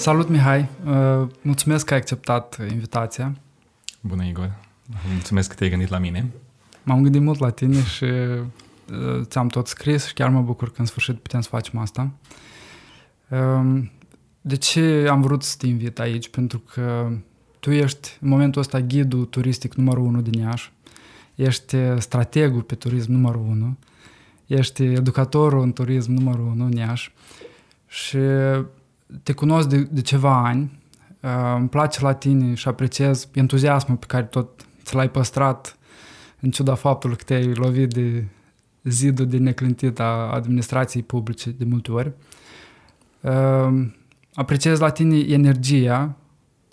Salut, Mihai! Uh, mulțumesc că ai acceptat invitația. Bună, Igor! Mulțumesc că te-ai gândit la mine. M-am gândit mult la tine și uh, ți-am tot scris și chiar mă bucur că în sfârșit putem să facem asta. Um, de ce am vrut să te invit aici? Pentru că tu ești în momentul ăsta ghidul turistic numărul unu din Iași, ești strategul pe turism numărul unu, ești educatorul în turism numărul unu în Iași și te cunosc de, de ceva ani, uh, îmi place la tine și apreciez entuziasmul pe care tot ți l-ai păstrat în ciuda faptului că te-ai lovit de zidul de neclintit a administrației publice de multe ori. Uh, apreciez la tine energia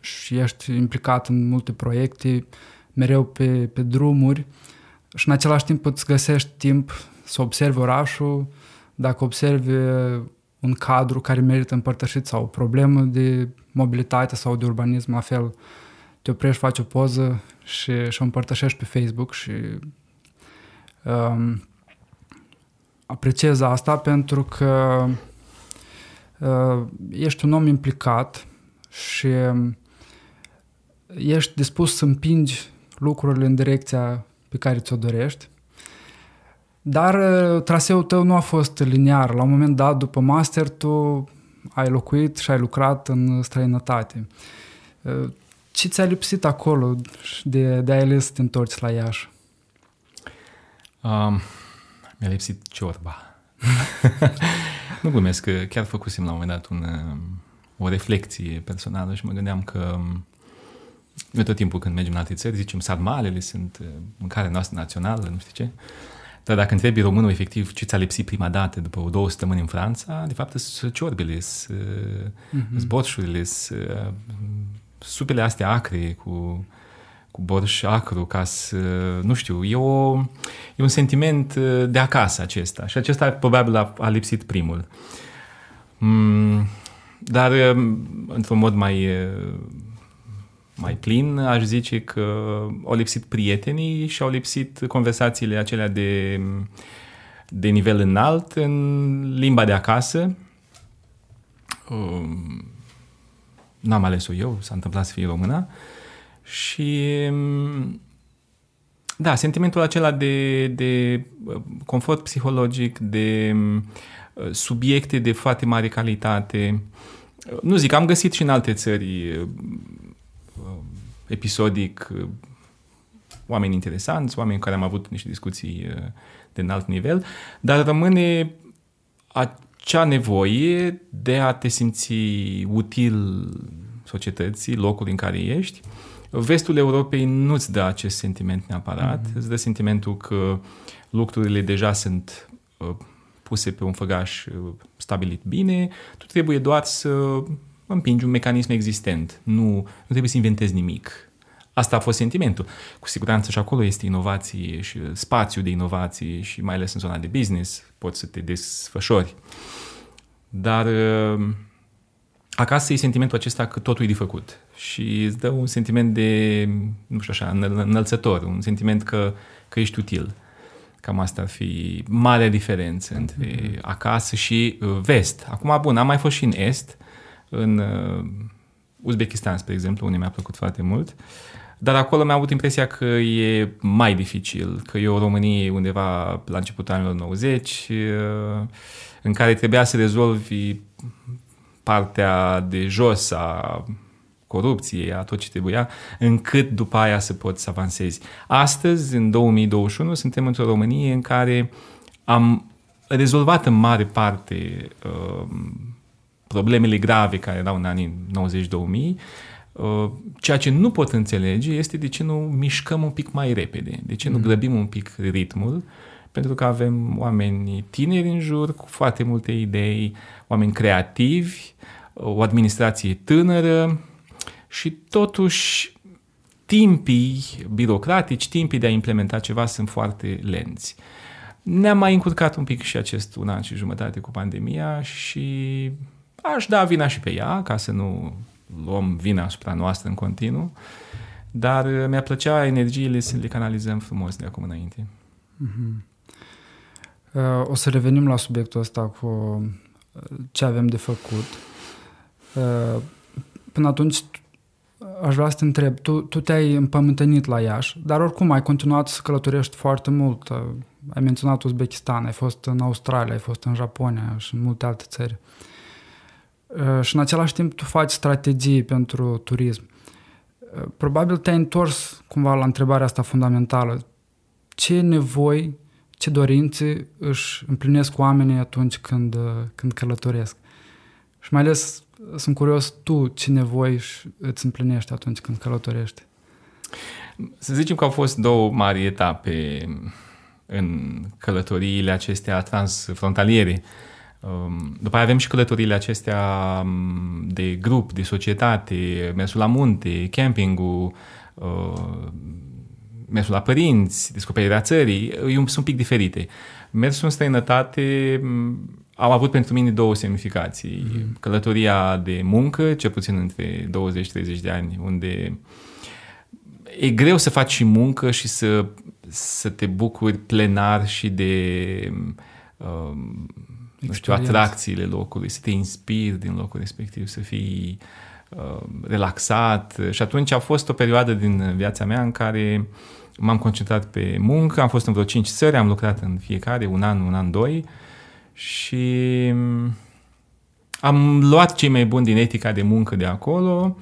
și ești implicat în multe proiecte, mereu pe, pe drumuri și în același timp îți găsești timp să observi orașul, dacă observi un cadru care merită împărtășit sau o problemă de mobilitate sau de urbanism, la fel, te oprești, faci o poză și, și o împărtășești pe Facebook și um, apreciez asta pentru că uh, ești un om implicat și ești dispus să împingi lucrurile în direcția pe care ți-o dorești dar uh, traseul tău nu a fost liniar. La un moment dat, după master, tu ai locuit și ai lucrat în străinătate. Uh, ce ți-a lipsit acolo de, de ai ales să te întorci la Iași? Um, mi-a lipsit ciorba. nu glumesc, că chiar făcusem la un moment dat un, um, o reflecție personală și mă gândeam că um, noi tot timpul când mergem în alte țări zicem sarmalele sunt uh, mâncarea noastră națională, nu știu ce. Dar dacă întrebi românul efectiv ce ți-a lipsit prima dată după o două săptămâni în Franța, de fapt sunt ciorbele, sunt mm-hmm. borșurile, sunt supele astea acre cu, cu borș acru ca să, nu știu, e, o, e un sentiment de acasă acesta și acesta probabil a, a lipsit primul. Mm, dar într-un mod mai mai plin, aș zice că au lipsit prietenii și au lipsit conversațiile acelea de, de nivel înalt în limba de acasă. Um, n-am ales-o eu, s-a întâmplat să fie româna. Și da, sentimentul acela de, de confort psihologic, de subiecte de foarte mare calitate. Nu zic, am găsit și în alte țări episodic uh, oameni interesanți, oameni cu care am avut niște discuții uh, de înalt nivel, dar rămâne acea nevoie de a te simți util societății, locul în care ești. Vestul Europei nu-ți dă acest sentiment neapărat, mm-hmm. îți dă sentimentul că lucrurile deja sunt uh, puse pe un făgaș stabilit bine, tu trebuie doar să împingi un mecanism existent. Nu, nu trebuie să inventezi nimic. Asta a fost sentimentul. Cu siguranță și acolo este inovație și spațiu de inovație și mai ales în zona de business poți să te desfășori. Dar uh, acasă e sentimentul acesta că totul e de făcut și îți dă un sentiment de, nu știu așa, înălțător, un sentiment că, că ești util. Cam asta ar fi marea diferență între mm-hmm. acasă și uh, vest. Acum, bun, am mai fost și în est, în uh, Uzbekistan, spre exemplu, unde mi-a plăcut foarte mult. Dar acolo mi-am avut impresia că e mai dificil, că e o Românie undeva la începutul anilor 90, uh, în care trebuia să rezolvi partea de jos a corupției, a tot ce trebuia, încât după aia să poți să avansezi. Astăzi, în 2021, suntem într-o Românie în care am rezolvat în mare parte uh, problemele grave care erau în anii 90-2000, uh, ceea ce nu pot înțelege este de ce nu mișcăm un pic mai repede, de ce nu mm. grăbim un pic ritmul, pentru că avem oameni tineri în jur cu foarte multe idei, oameni creativi, o administrație tânără și totuși timpii birocratici, timpii de a implementa ceva sunt foarte lenți. Ne-am mai încurcat un pic și acest un an și jumătate cu pandemia și Aș da vina și pe ea, ca să nu luăm vina asupra noastră în continuu, dar uh, mi-a plăcea energiile să le canalizăm frumos de acum înainte. Mm-hmm. Uh, o să revenim la subiectul ăsta cu uh, ce avem de făcut. Uh, până atunci aș vrea să te întreb, tu, tu te-ai împământenit la Iași, dar oricum ai continuat să călătorești foarte mult. Ai menționat Uzbekistan, ai fost în Australia, ai fost în Japonia și în multe alte țări. Și în același timp tu faci strategii pentru turism. Probabil te-ai întors cumva la întrebarea asta fundamentală. Ce nevoi, ce dorințe își împlinesc oamenii atunci când, când călătoresc? Și mai ales sunt curios tu ce nevoi îți împlinești atunci când călătorești. Să zicem că au fost două mari etape în călătoriile acestea transfrontaliere. Um, după aia avem și călătoriile acestea um, de grup, de societate, mersul la munte, campingul, uh, mersul la părinți, descoperirea țării, sunt un pic diferite. Mersul în străinătate au avut pentru mine două semnificații. Mm-hmm. Călătoria de muncă, cel puțin între 20-30 de ani, unde e greu să faci și muncă și să, să te bucuri plenar și de um, nu știu, atracțiile locului, să te inspiri din locul respectiv, să fii uh, relaxat. Și atunci a fost o perioadă din viața mea în care m-am concentrat pe muncă, am fost în vreo 5 țări, am lucrat în fiecare, un an, un an, doi, și mm, am luat cei mai buni din etica de muncă de acolo,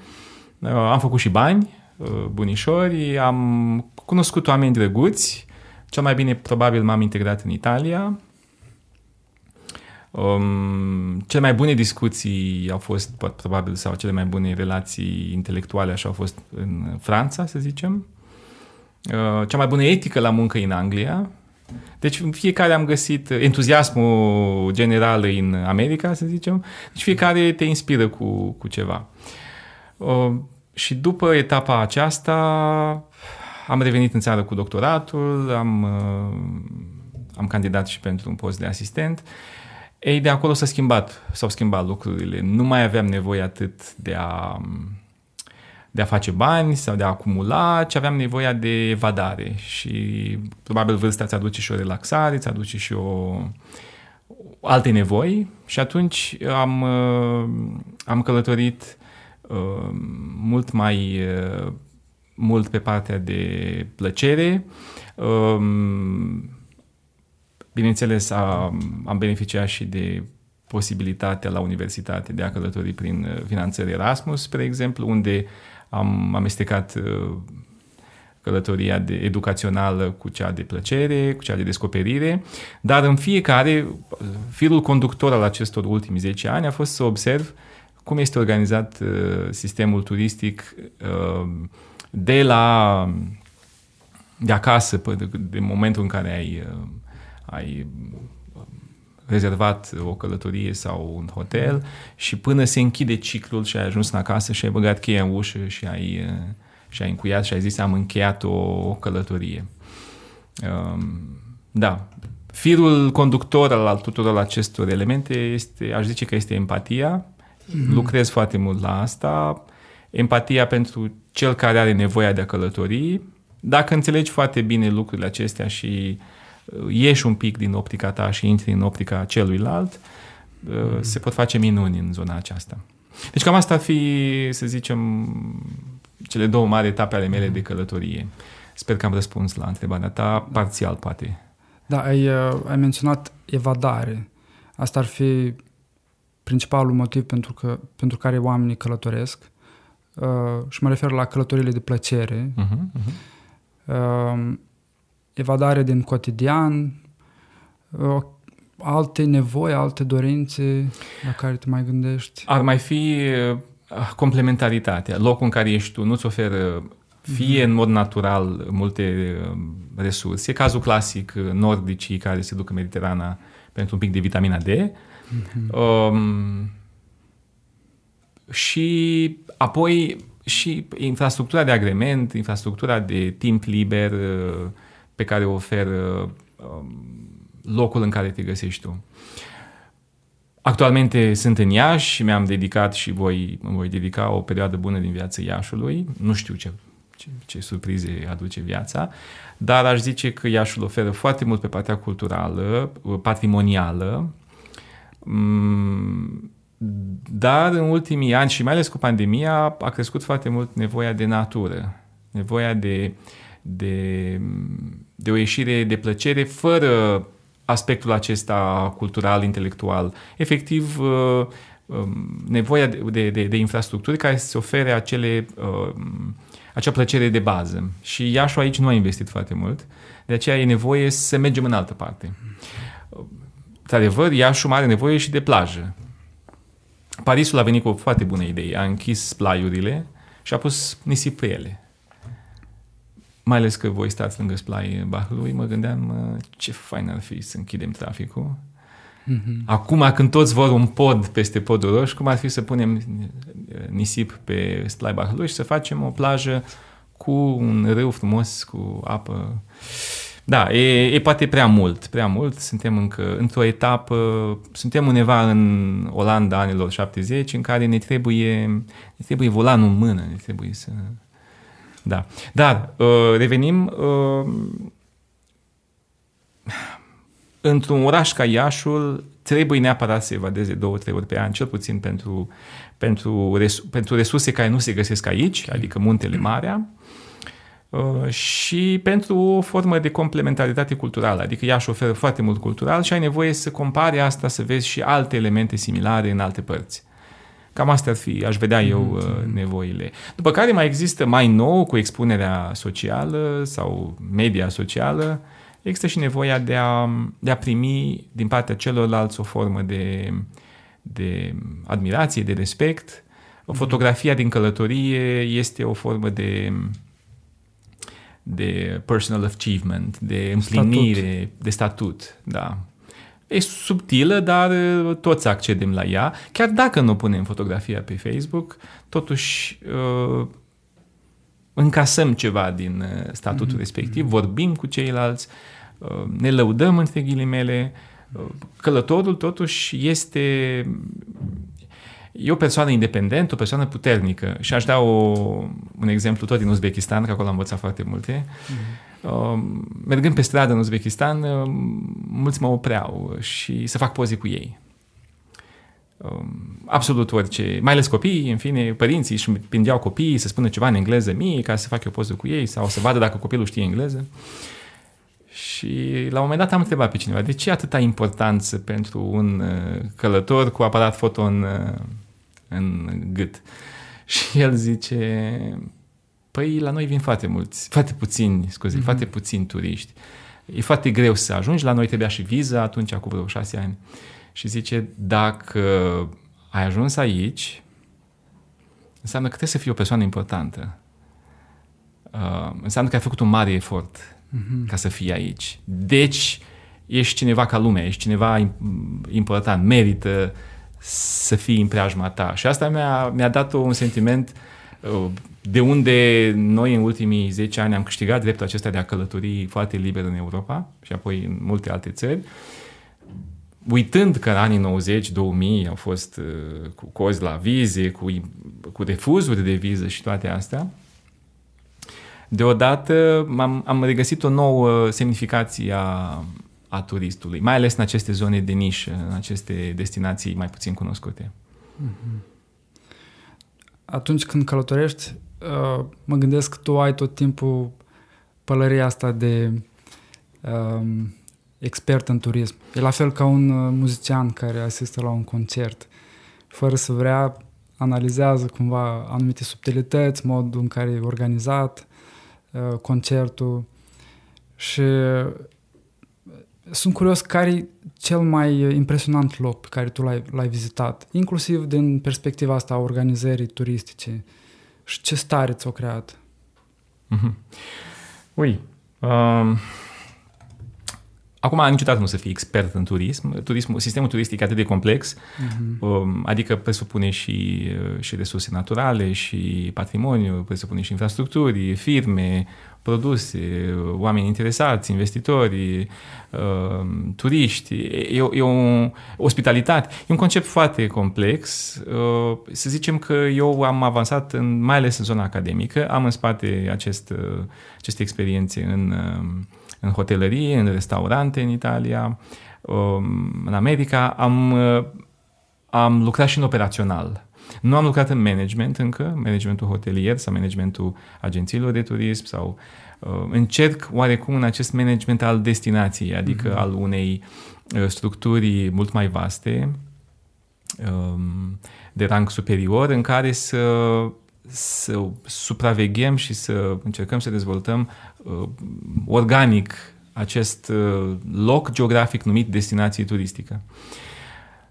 uh, am făcut și bani, uh, bunișori, am cunoscut oameni drăguți, cel mai bine probabil m-am integrat în Italia, Um, cele mai bune discuții au fost, probabil, sau cele mai bune relații intelectuale așa au fost în Franța, să zicem. Uh, cea mai bună etică la muncă în Anglia, deci fiecare am găsit entuziasmul general în America, să zicem. Deci fiecare te inspiră cu, cu ceva. Uh, și după etapa aceasta am revenit în țară cu doctoratul, am, uh, am candidat și pentru un post de asistent. Ei, de acolo s-a schimbat, s-au schimbat lucrurile. Nu mai aveam nevoie atât de a de a face bani sau de a acumula, ci aveam nevoia de evadare și probabil vârsta îți aduce și o relaxare, îți aduce și o alte nevoi și atunci am, uh, am călătorit uh, mult mai uh, mult pe partea de plăcere. Um, bineînțeles, am, am beneficiat și de posibilitatea la universitate de a călători prin finanțări Erasmus, spre exemplu, unde am amestecat uh, călătoria de educațională cu cea de plăcere, cu cea de descoperire, dar în fiecare, firul conductor al acestor ultimi 10 ani a fost să observ cum este organizat uh, sistemul turistic uh, de la de acasă, de, de momentul în care ai, ai rezervat o călătorie sau un hotel și până se închide ciclul și ai ajuns în acasă și ai băgat cheia în ușă și ai, uh, și ai încuiat și ai zis am încheiat o, o călătorie. Um, da, firul conductor al tuturor acestor elemente este, aș zice că este empatia. Mm-hmm. Lucrez foarte mult la asta. Empatia pentru cel care are nevoia de a călători. Dacă înțelegi foarte bine lucrurile acestea și uh, ieși un pic din optica ta și intri în optica celuilalt, mm. se pot face minuni în zona aceasta. Deci cam asta ar fi, să zicem, cele două mari etape ale mele de călătorie. Sper că am răspuns la întrebarea ta, parțial poate. Da, ai, uh, ai menționat evadare. Asta ar fi principalul motiv pentru, că, pentru care oamenii călătoresc. Uh, și mă refer la călătorile de plăcere. Uh-huh, uh-huh. Uh, evadare din cotidian, alte nevoi, alte dorințe la care te mai gândești? Ar mai fi uh, complementaritatea. Locul în care ești tu nu-ți oferă fie mm-hmm. în mod natural multe uh, resurse. E cazul clasic uh, nordicii care se duc în Mediterana pentru un pic de vitamina D. Mm-hmm. Um, și apoi și infrastructura de agrement, infrastructura de timp liber, pe care o oferă um, locul în care te găsești tu. Actualmente sunt în Iași și mi-am dedicat și voi, mă voi dedica o perioadă bună din viața Iașului. Nu știu ce, ce, ce surprize aduce viața, dar aș zice că Iașul oferă foarte mult pe partea culturală, patrimonială. Mm, dar în ultimii ani și mai ales cu pandemia a crescut foarte mult nevoia de natură, nevoia de, de, de o ieșire de plăcere fără aspectul acesta cultural, intelectual. Efectiv, uh, um, nevoia de, de, de infrastructuri care să ofere acele, uh, acea plăcere de bază. Și Iașu aici nu a investit foarte mult, de aceea e nevoie să mergem în altă parte. Într-adevăr, Iașu are nevoie și de plajă. Parisul a venit cu o foarte bună idee. A închis plaiurile și a pus nisip pe ele. Mai ales că voi stați lângă splai Bahlui, mă gândeam ce fain ar fi să închidem traficul. Mm-hmm. Acum când toți vor un pod peste podul roșu, cum ar fi să punem nisip pe splai Bahlui și să facem o plajă cu un râu frumos, cu apă da, e, e poate prea mult, prea mult. Suntem încă într-o etapă, suntem undeva în Olanda anilor 70 în care ne trebuie, ne trebuie volanul în mână, ne trebuie să... Da. Dar, uh, revenim, uh, într-un oraș ca Iașul trebuie neapărat să evadeze două, trei ori pe an, cel puțin pentru, pentru, pentru resurse care nu se găsesc aici, adică muntele Marea, Uh, și pentru o formă de complementaritate culturală, adică ea își oferă foarte mult cultural și ai nevoie să compari asta, să vezi și alte elemente similare în alte părți. Cam asta ar fi, aș vedea eu mm-hmm. nevoile. După care mai există mai nou cu expunerea socială sau media socială, există și nevoia de a, de a primi din partea celorlalți o formă de, de admirație, de respect. Mhm. Fotografia din călătorie este o formă de de personal achievement, de împlinire, statut. de statut, da. E subtilă, dar uh, toți accedem la ea. Chiar dacă nu punem fotografia pe Facebook, totuși uh, încasăm ceva din uh, statutul mm-hmm. respectiv, vorbim cu ceilalți, uh, ne lăudăm între ghilimele. Uh, călătorul totuși este E o persoană independentă, o persoană puternică și aș da o, un exemplu tot din Uzbekistan, că acolo am învățat foarte multe. Mm-hmm. Uh, mergând pe stradă în Uzbekistan, uh, mulți mă opreau și să fac poze cu ei. Uh, absolut orice, mai ales copiii, în fine, părinții își pindeau copiii să spună ceva în engleză mie ca să fac eu poză cu ei sau să vadă dacă copilul știe engleză. Și la un moment dat am întrebat pe cineva, de ce atâta importanță pentru un uh, călător cu aparat foto în, uh, în gât. Și el zice, păi la noi vin foarte mulți, foarte puțini, scuze, mm-hmm. foarte puțini turiști. E foarte greu să ajungi, la noi trebuia și viză atunci, acum vreo șase ani. Și zice, dacă ai ajuns aici, înseamnă că trebuie să fii o persoană importantă. Uh, înseamnă că ai făcut un mare efort mm-hmm. ca să fii aici. Deci, ești cineva ca lumea, ești cineva important, merită să fii în preajma ta. Și asta mi-a, mi-a dat un sentiment uh, de unde noi în ultimii 10 ani am câștigat dreptul acesta de a călători foarte liber în Europa și apoi în multe alte țări, uitând că în anii 90-2000 au fost uh, cu cozi la vize, cu, cu refuzuri de viză și toate astea, deodată am, am regăsit o nouă semnificație a, a turistului, mai ales în aceste zone de nișă, în aceste destinații mai puțin cunoscute. Mhm. Atunci când călătorești, uh, mă gândesc că tu ai tot timpul pălăria asta de um, expert în turism. E la fel ca un uh, muzician care asistă la un concert. Fără să vrea, analizează cumva anumite subtilități, modul în care e organizat, uh, concertul și sunt curios care e cel mai impresionant loc pe care tu l-ai, l-ai vizitat, inclusiv din perspectiva asta a organizării turistice și ce stare ți-o creat? Mm-hmm. Ui, um, Acum, niciodată nu să fii expert în turism. Turism, sistemul turistic e atât de complex, uh-huh. adică presupune și, uh, și resurse naturale, și patrimoniu, presupune și infrastructuri, firme, produse, oameni interesați, investitori, uh, turiști, e, e o ospitalitate. E un concept foarte complex. Uh, să zicem că eu am avansat, în, mai ales în zona academică, am în spate acest, uh, aceste experiențe în, în hotelărie, în restaurante în Italia, um, în America. Am am lucrat și în operațional. Nu am lucrat în management încă, managementul hotelier sau managementul agențiilor de turism sau uh, încerc oarecum în acest management al destinației, adică mm-hmm. al unei uh, structuri mult mai vaste, um, de rang superior, în care să să supraveghem și să încercăm să dezvoltăm uh, organic acest uh, loc geografic numit destinație turistică.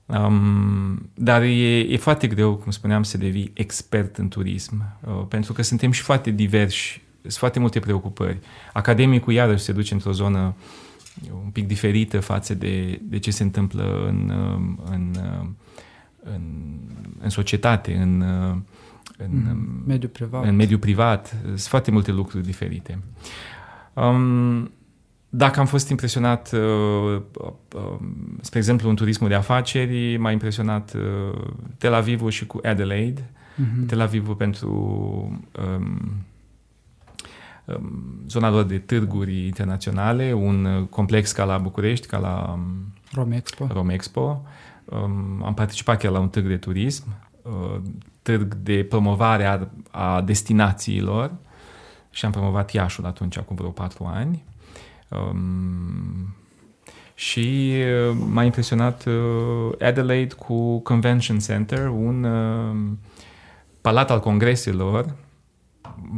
Um, dar e, e foarte greu, cum spuneam, să devii expert în turism, uh, pentru că suntem și foarte diversi, sunt foarte multe preocupări. Academicul iarăși se duce într-o zonă un pic diferită față de, de ce se întâmplă în, uh, în, uh, în, în societate, în, uh, în mm, mediul privat. În mediul privat. Sunt foarte multe lucruri diferite. Um, dacă am fost impresionat, uh, uh, spre exemplu, în turismul de afaceri, m-a impresionat uh, Tel Avivul și cu Adelaide. Mm-hmm. Tel Avivul pentru um, um, zona lor de târguri internaționale, un complex ca la București, ca la um, Romexpo. Romexpo. Um, am participat chiar la un târg de turism, uh, târg de promovare a, a destinațiilor și am promovat Iașul atunci, acum vreo patru ani. Um, și uh, m-a impresionat uh, Adelaide cu Convention Center, un uh, palat al congreselor,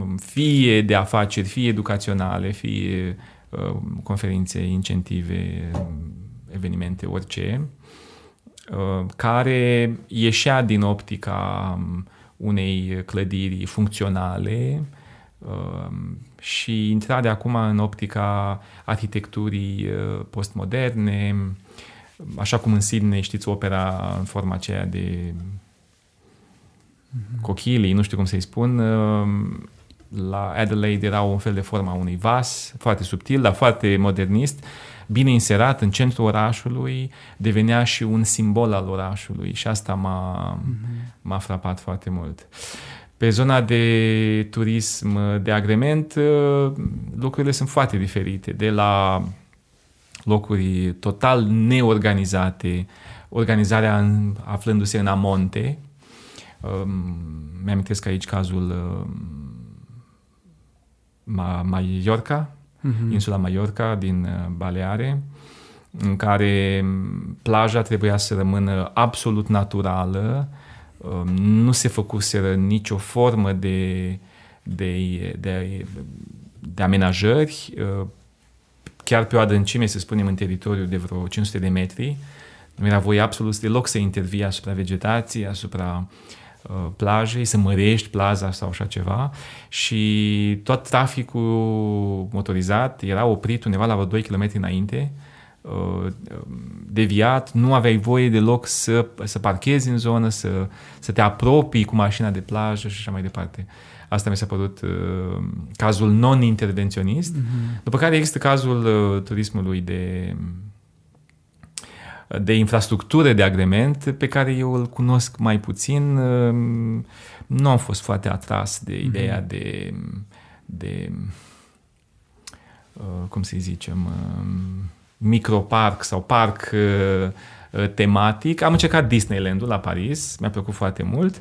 um, fie de afaceri, fie educaționale, fie uh, conferințe, incentive, evenimente, orice, uh, care ieșea din optica um, unei clădiri funcționale, uh, și intrarea acum în optica arhitecturii uh, postmoderne, așa cum în Sydney știți opera în forma aceea de cochilii, nu știu cum să-i spun, uh, la Adelaide era un fel de forma unui vas, foarte subtil, dar foarte modernist, bine inserat în centrul orașului, devenea și un simbol al orașului și asta m-a, mm-hmm. m-a frapat foarte mult. Pe zona de turism de agrement, uh, lucrurile sunt foarte diferite. De la locuri total neorganizate, organizarea în, aflându-se în amonte. Um, mi-amintesc aici cazul uh, Mallorca, uh-huh. insula Mallorca din uh, Baleare, în care plaja trebuia să rămână absolut naturală, Um, nu se făcuseră nicio formă de, de, de, de amenajări, uh, chiar pe o adâncime, să spunem, în teritoriu de vreo 500 de metri. Nu era voie absolut deloc să intervii asupra vegetației, asupra uh, plajei, să mărești plaza sau așa ceva. Și tot traficul motorizat era oprit undeva la vreo 2 km înainte. Uh, deviat, nu aveai voie deloc să, să parchezi în zonă, să, să te apropii cu mașina de plajă și așa mai departe. Asta mi s-a părut uh, cazul non-intervenționist. Mm-hmm. După care există cazul uh, turismului de de infrastructură de agrement pe care eu îl cunosc mai puțin. Uh, nu am fost foarte atras de mhm. ideea mm-hmm. de, de uh, cum să zicem, uh, microparc sau parc uh, uh, tematic. Am încercat Disneyland-ul la Paris, mi-a plăcut foarte mult. E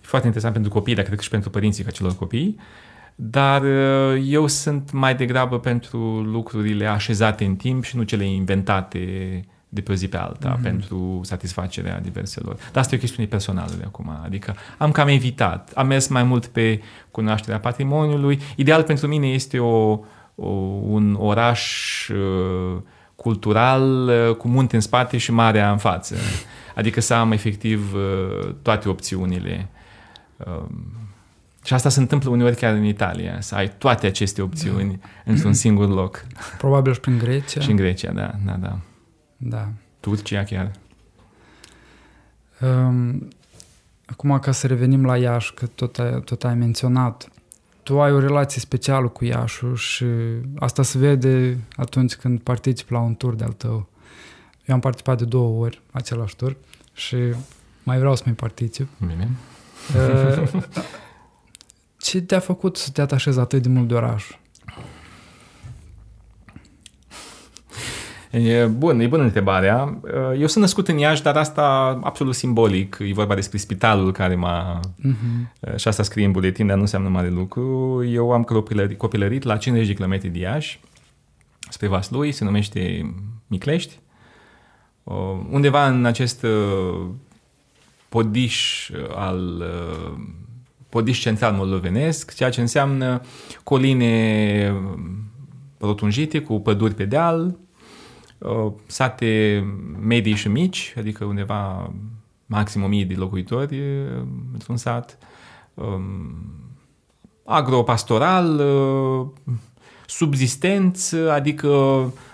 foarte interesant pentru copii, dar cred că și pentru părinții ca celor copii. Dar uh, eu sunt mai degrabă pentru lucrurile așezate în timp și nu cele inventate de pe o zi pe alta mm-hmm. pentru satisfacerea diverselor. Dar asta e o chestiune personală de acum. Adică am cam evitat. Am mers mai mult pe cunoașterea patrimoniului. Ideal pentru mine este o, o un oraș uh, cultural uh, cu munte în spate și marea în față. Adică să am efectiv uh, toate opțiunile. Um, și asta se întâmplă uneori chiar în Italia, să ai toate aceste opțiuni da. într-un singur loc. Probabil și prin Grecia. Și în Grecia, da, da, da. Da. Turcia chiar. Um, acum, ca să revenim la Iași, că tot ai, tot ai menționat, tu ai o relație specială cu Iașu și asta se vede atunci când participi la un tur de-al tău. Eu am participat de două ori același tur și mai vreau să mai particip. Bine. Uh, ce te-a făcut să te atașezi atât de mult de oraș? E, bun, e bună întrebarea. Eu sunt născut în Iași, dar asta absolut simbolic. E vorba despre spitalul care m-a... Uh-huh. Și asta scrie în buletin, dar nu înseamnă mare lucru. Eu am copilărit, copilărit la 50 de km de Iași, spre Vaslui, se numește Miclești. Undeva în acest podiș al podiș central moldovenesc, ceea ce înseamnă coline rotunjite cu păduri pe deal, uh, sate medii și mici, adică undeva maxim 1000 de locuitori uh, într-un sat, um, agropastoral, uh, subzistenți, adică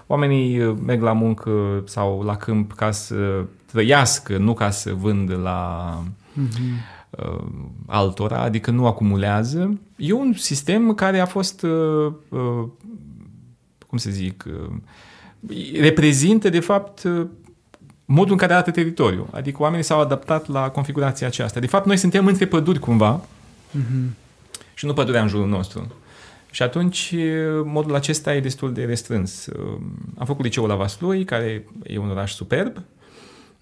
oamenii merg la muncă sau la câmp ca să trăiască, nu ca să vândă la mm-hmm uh, altora, adică nu acumulează. E un sistem care a fost, uh, uh, cum să zic, uh, reprezintă, de fapt, uh, modul în care arată teritoriul. Adică oamenii s-au adaptat la configurația aceasta. De fapt, noi suntem între păduri cumva uh-huh. și nu pădurea în jurul nostru. Și atunci uh, modul acesta e destul de restrâns. Uh, am făcut liceul la Vaslui, care e un oraș superb,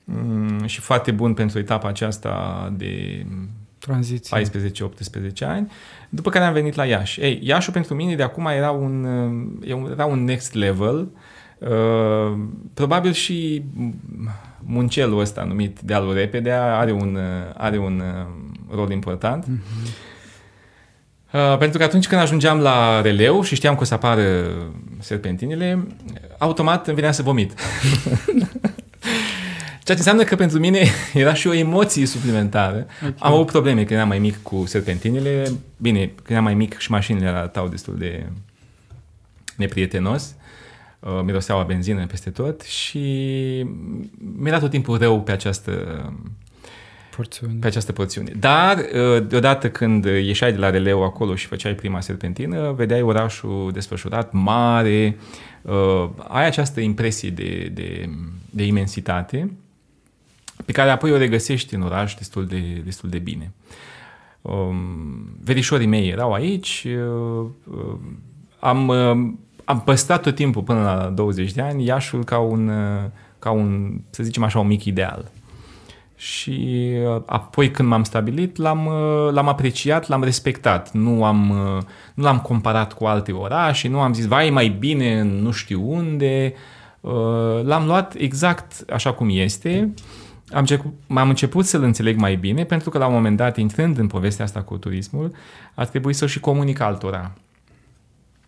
Mm, și foarte bun pentru etapa aceasta de Tranziție. 14-18 ani, după care am venit la Iași. Ei, Iașul pentru mine de acum era un, era un next level, uh, probabil și muncelul ăsta numit Dealul Repede are un, are un uh, rol important. Mm-hmm. Uh, pentru că atunci când ajungeam la releu și știam că o să apară serpentinele, automat îmi venea să vomit. Ceea ce înseamnă că pentru mine era și o emoție suplimentară. Okay. Am avut probleme când eram mai mic cu serpentinele. Bine, când eram mai mic și mașinile arătau destul de neprietenos. Uh, miroseau a benzină peste tot și mi-era tot timpul rău pe această porțiune. pe această porțiune. Dar, uh, deodată când ieșai de la releu acolo și făceai prima serpentină, vedeai orașul desfășurat, mare, uh, ai această impresie de, de, de imensitate pe care apoi o regăsești în oraș destul de, destul de bine. Um, verișorii mei erau aici, uh, uh, am, uh, am păstrat tot timpul până la 20 de ani Iașul ca un, uh, ca un, să zicem așa, un mic ideal. Și uh, apoi când m-am stabilit, l-am, uh, l-am apreciat, l-am respectat. Nu, am, uh, nu l-am comparat cu alte orașe, nu am zis, vai, mai bine în nu știu unde. Uh, l-am luat exact așa cum este. Uh, am început, m-am început să-l înțeleg mai bine pentru că la un moment dat, intrând în povestea asta cu turismul, ar trebui să-l și comunic altora.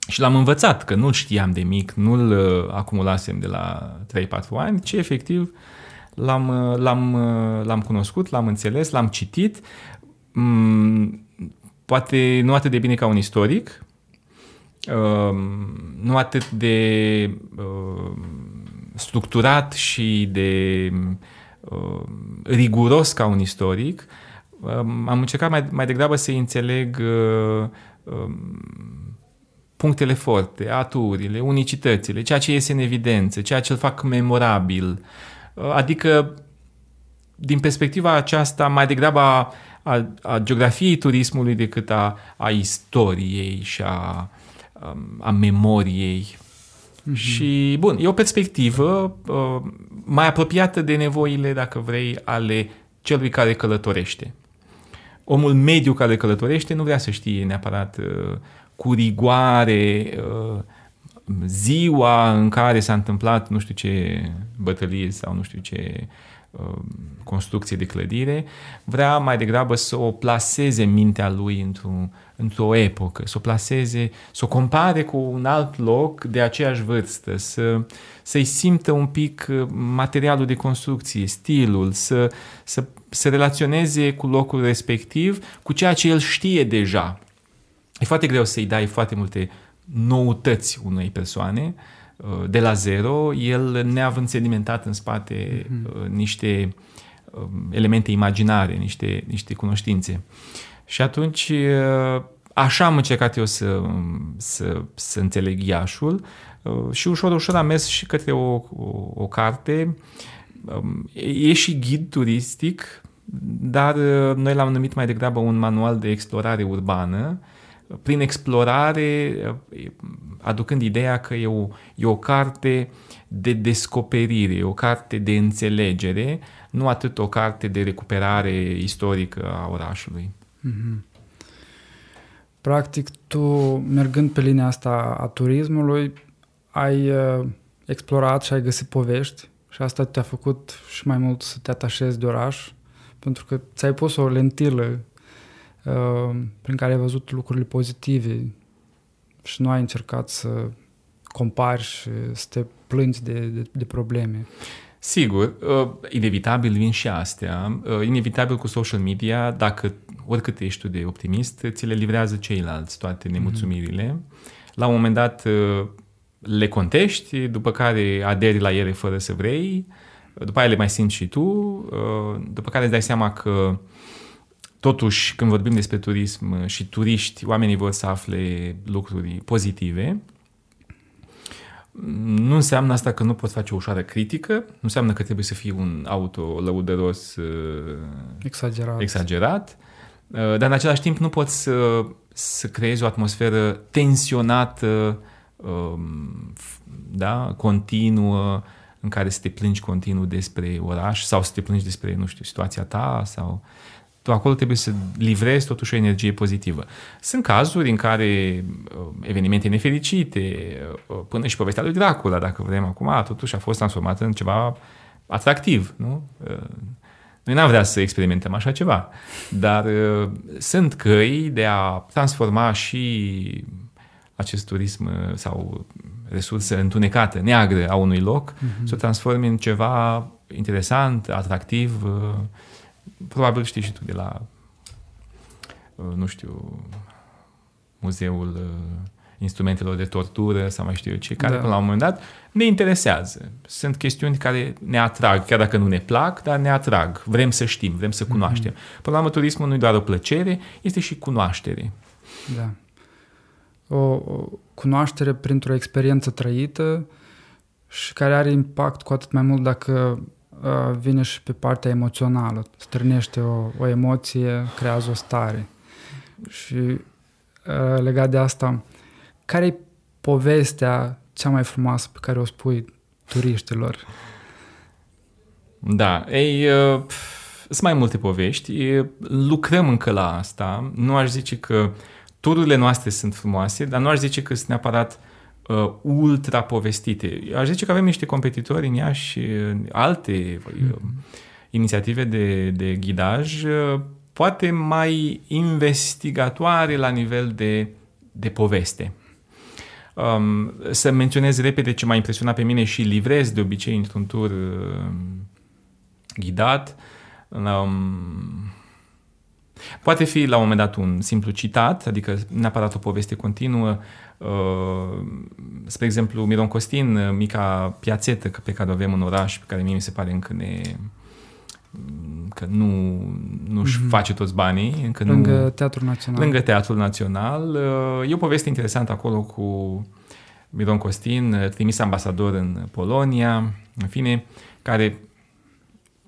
Și l-am învățat, că nu-l știam de mic, nu-l uh, acumulasem de la 3-4 ani, ci efectiv l-am, uh, l-am, uh, l-am cunoscut, l-am înțeles, l-am citit, mm, poate nu atât de bine ca un istoric, nu atât de structurat și de uh, riguros ca un istoric, uh, am încercat mai, mai degrabă să înțeleg uh, uh, punctele forte, aturile, unicitățile, ceea ce iese în evidență, ceea ce îl fac memorabil. Uh, adică, din perspectiva aceasta, mai degrabă a, a, a geografiei turismului decât a, a istoriei și a, um, a memoriei Mm-hmm. Și, bun, e o perspectivă uh, mai apropiată de nevoile, dacă vrei, ale celui care călătorește. Omul mediu care călătorește nu vrea să știe neapărat uh, cu rigoare uh, ziua în care s-a întâmplat nu știu ce bătălie sau nu știu ce uh, construcție de clădire, vrea mai degrabă să o plaseze mintea lui într-un într-o epocă, să o placeze, să o compare cu un alt loc de aceeași vârstă, să, să-i simtă un pic uh, materialul de construcție, stilul, să, să se relaționeze cu locul respectiv, cu ceea ce el știe deja. E foarte greu să-i dai foarte multe noutăți unei persoane uh, de la zero, el neavând sedimentat în spate mm-hmm. niște elemente imaginare, niște, niște cunoștințe. Și atunci, așa am încercat eu să, să, să înțeleg Iașul și ușor, ușor am mers și către o, o, o carte. E și ghid turistic, dar noi l-am numit mai degrabă un manual de explorare urbană, prin explorare aducând ideea că e o, e o carte de descoperire, o carte de înțelegere, nu atât o carte de recuperare istorică a orașului. Mm-hmm. Practic, tu, mergând pe linia asta a turismului, ai uh, explorat și ai găsit povești și asta te-a făcut și mai mult să te atașezi de oraș, pentru că ți-ai pus o lentilă uh, prin care ai văzut lucrurile pozitive și nu ai încercat să compari și să te plângi de, de, de probleme. Sigur, uh, inevitabil vin și astea. Uh, inevitabil cu social media, dacă oricât ești tu de optimist, ți le livrează ceilalți toate nemulțumirile. Mm-hmm. La un moment dat uh, le contești, după care aderi la ele fără să vrei, după aia le mai simți și tu, uh, după care îți dai seama că totuși când vorbim despre turism și turiști, oamenii vor să afle lucruri pozitive, nu înseamnă asta că nu poți face o ușoară critică, nu înseamnă că trebuie să fii un auto-lăudăros uh, exagerat. exagerat, uh, dar în același timp nu poți să, să creezi o atmosferă tensionată, um, da, continuă, în care să te plângi continuu despre oraș sau să te plângi despre, nu știu, situația ta sau tu acolo trebuie să livrezi totuși o energie pozitivă. Sunt cazuri în care uh, evenimente nefericite, uh, până și povestea lui Dracula, dacă vrem acum, totuși a fost transformată în ceva atractiv, nu? Uh, noi n-am vrea să experimentăm așa ceva, dar uh, sunt căi de a transforma și acest turism sau resursă întunecată, neagră a unui loc, uh-huh. să o transformi în ceva interesant, atractiv, probabil știi și tu de la, nu știu, muzeul instrumentelor de tortură sau mai știu eu ce, care da. până la un moment dat ne interesează. Sunt chestiuni care ne atrag, chiar dacă nu ne plac, dar ne atrag. Vrem să știm, vrem să cunoaștem. Mm-hmm. Până la urmă, turismul nu e doar o plăcere, este și cunoaștere. Da. O, o cunoaștere printr-o experiență trăită și care are impact cu atât mai mult dacă uh, vine și pe partea emoțională. Strânește o, o emoție, creează o stare. Și uh, legat de asta, care e povestea cea mai frumoasă pe care o spui turiștilor? Da, ei, uh, sunt mai multe povești. Lucrăm încă la asta. Nu aș zice că tururile noastre sunt frumoase, dar nu aș zice că sunt neapărat uh, ultra povestite. Aș zice că avem niște competitori în ea și alte uh, inițiative de, de ghidaj, uh, poate mai investigatoare la nivel de, de poveste. Um, să menționez repede ce m-a impresionat pe mine și livrez de obicei într-un tur uh, ghidat. Um, poate fi la un moment dat un simplu citat, adică neapărat o poveste continuă. Uh, spre exemplu, Miron Costin, uh, mica piațetă pe care o avem în oraș, pe care mie mi se pare încă ne că nu, nu-și mm-hmm. face toți banii. Încă lângă nu, Teatrul Național. Lângă Teatrul Național. Uh, e o poveste interesantă acolo cu Miron Costin, uh, trimis ambasador în Polonia, în fine, care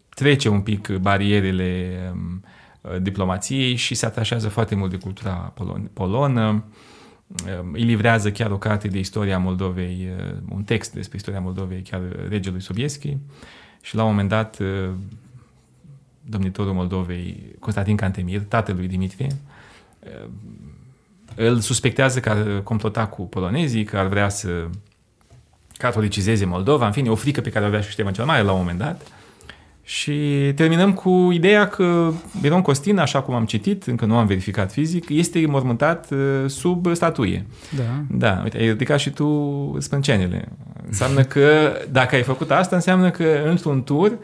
trece un pic barierele um, uh, diplomației și se atașează foarte mult de cultura polon- polonă. Um, îi livrează chiar o carte de istoria Moldovei, un text despre istoria Moldovei, chiar regelui Sobieschi. Și la un moment dat domnitorul Moldovei, Constantin Cantemir, tatălui Dimitrie, eh, îl suspectează că ar complota cu polonezii, că ar vrea să catolicizeze Moldova, în fine, o frică pe care o avea și Ștefan cel Mare la un moment dat. Și terminăm cu ideea că Biron Costin, așa cum am citit, încă nu am verificat fizic, este mormântat eh, sub statuie. Da. Da, uite, ai ridicat și tu spâncenele. Înseamnă că, dacă ai făcut asta, înseamnă că într-un tur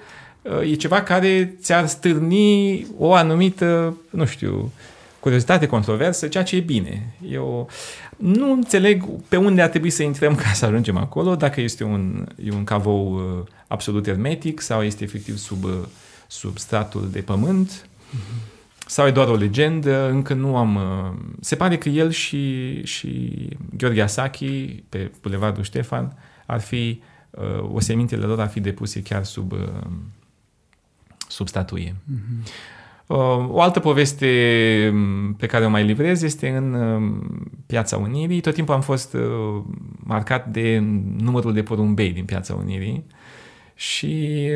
e ceva care ți-ar stârni o anumită, nu știu, curiozitate, controversă, ceea ce e bine. Eu nu înțeleg pe unde ar trebui să intrăm ca să ajungem acolo, dacă este un, e un cavou uh, absolut hermetic sau este efectiv sub, uh, sub stratul de pământ mm-hmm. sau e doar o legendă, încă nu am... Uh, se pare că el și, și Gheorghe Asaki pe Bulevardul Ștefan ar fi, o semintele lor ar fi depuse chiar sub sub statuie. Mm-hmm. Uh, o altă poveste mm, pe care o mai livrez este în uh, Piața Unirii. Tot timpul am fost uh, marcat de numărul de porumbei din Piața Unirii și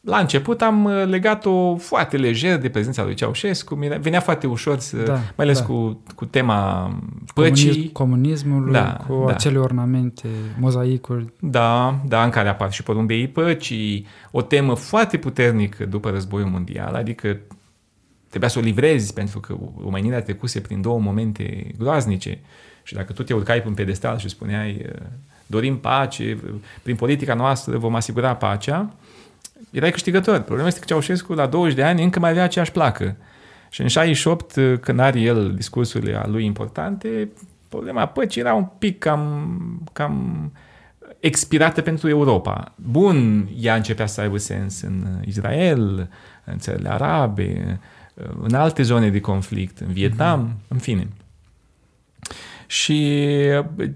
la început am legat-o foarte lejer de prezența lui Ceaușescu, venea foarte ușor, să, da, mai ales da. cu, cu tema păcii. Comunism, comunismului, da, cu da. acele ornamente, mozaicuri. Da, da, în care apar și porumbeii păcii, o temă foarte puternică după războiul mondial, adică trebuia să o livrezi pentru că omenirea trecuse prin două momente groaznice și dacă tu te urcai pe un pedestal și spuneai dorim pace, prin politica noastră vom asigura pacea, erai câștigător. Problema este că Ceaușescu la 20 de ani încă mai avea aceeași placă. Și în 68, când are el discursurile lui importante, problema păcii era un pic cam, cam expirată pentru Europa. Bun, ea începea să aibă sens în Israel, în țările arabe, în alte zone de conflict, în Vietnam, mm-hmm. în fine. Și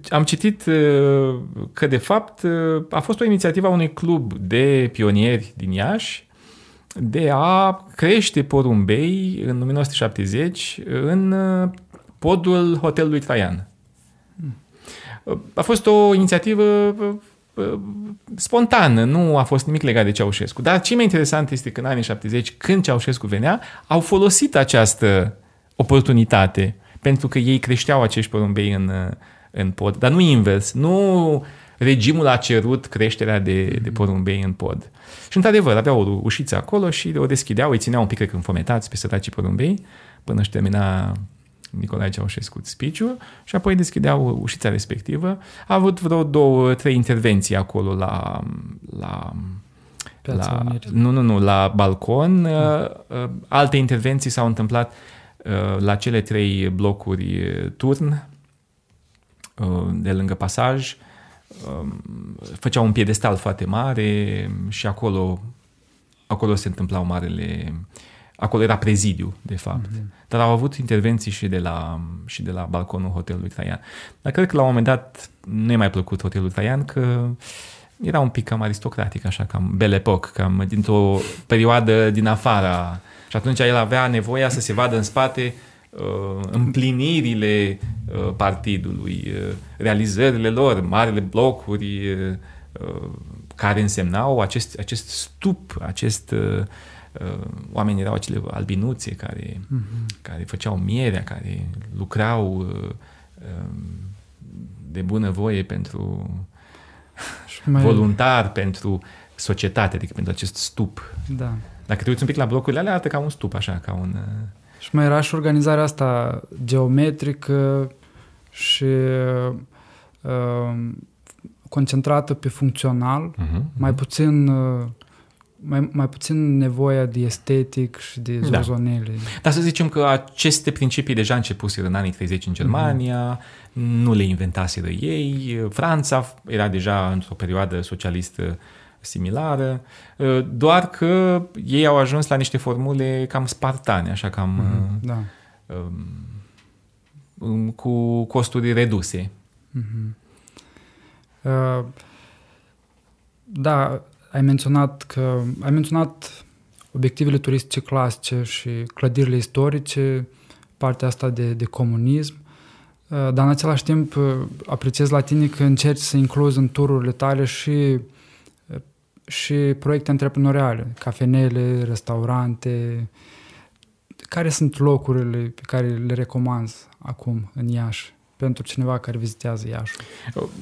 am citit uh, că, de fapt, uh, a fost o inițiativă a unui club de pionieri din Iași de a crește porumbei în 1970 în uh, podul hotelului Traian. A fost o inițiativă spontană, nu a fost nimic legat de Ceaușescu. Dar ce mai interesant este că în anii 70, când Ceaușescu venea, au folosit această oportunitate pentru că ei creșteau acești porumbei în, în pod. Dar nu invers, nu regimul a cerut creșterea de, de porumbei în pod. Și într-adevăr, aveau o ușiță acolo și o deschideau, îi țineau un pic înfometați pe săracii porumbei până își termina Nicolae Ceaușescu spiciu și apoi deschideau ușița respectivă. A avut vreo două, trei intervenții acolo la, la la, nu, nu, nu, la balcon. Mm. Alte intervenții s-au întâmplat uh, la cele trei blocuri turn de lângă pasaj. Um, făceau un piedestal foarte mare și acolo, acolo se întâmplau marele Acolo era prezidiu, de fapt. Mm-hmm. Dar au avut intervenții și de, la, și de la balconul hotelului Traian. Dar cred că la un moment dat nu i mai plăcut hotelul Traian că era un pic cam aristocratic, așa, cam belle epoque, cam dintr-o perioadă din afara. Și atunci el avea nevoia să se vadă în spate uh, împlinirile uh, partidului, uh, realizările lor, marile blocuri uh, uh care însemnau acest, acest stup, acest uh, uh, oamenii erau acele albinuțe care, uh-huh. care făceau mierea, care lucrau uh, uh, de bună voie pentru mai... voluntar, pentru societate, adică pentru acest stup. Da. Dacă te uiți un pic la blocurile alea, arată ca un stup, așa, ca un... Uh... Și mai era și organizarea asta geometrică și uh, concentrată pe funcțional, uh-huh, mai uh-huh. puțin uh, mai, mai puțin nevoia de estetic și de da. zozonele. Da. Dar să zicem că aceste principii deja începuseră în anii 30 în Germania, mm-hmm. nu le inventaseră ei, Franța era deja într-o perioadă socialistă similară, doar că ei au ajuns la niște formule cam spartane, așa cam mm-hmm. da. um, cu costuri reduse. Mm-hmm. Uh, da, ai menționat că ai menționat obiectivele turistice clasice și clădirile istorice, partea asta de, de comunism, uh, dar în același timp uh, apreciez la tine că încerci să incluzi în tururile tale și, uh, și proiecte antreprenoriale, cafenele, restaurante. Care sunt locurile pe care le recomanzi acum în Iași? pentru cineva care vizitează Iașul?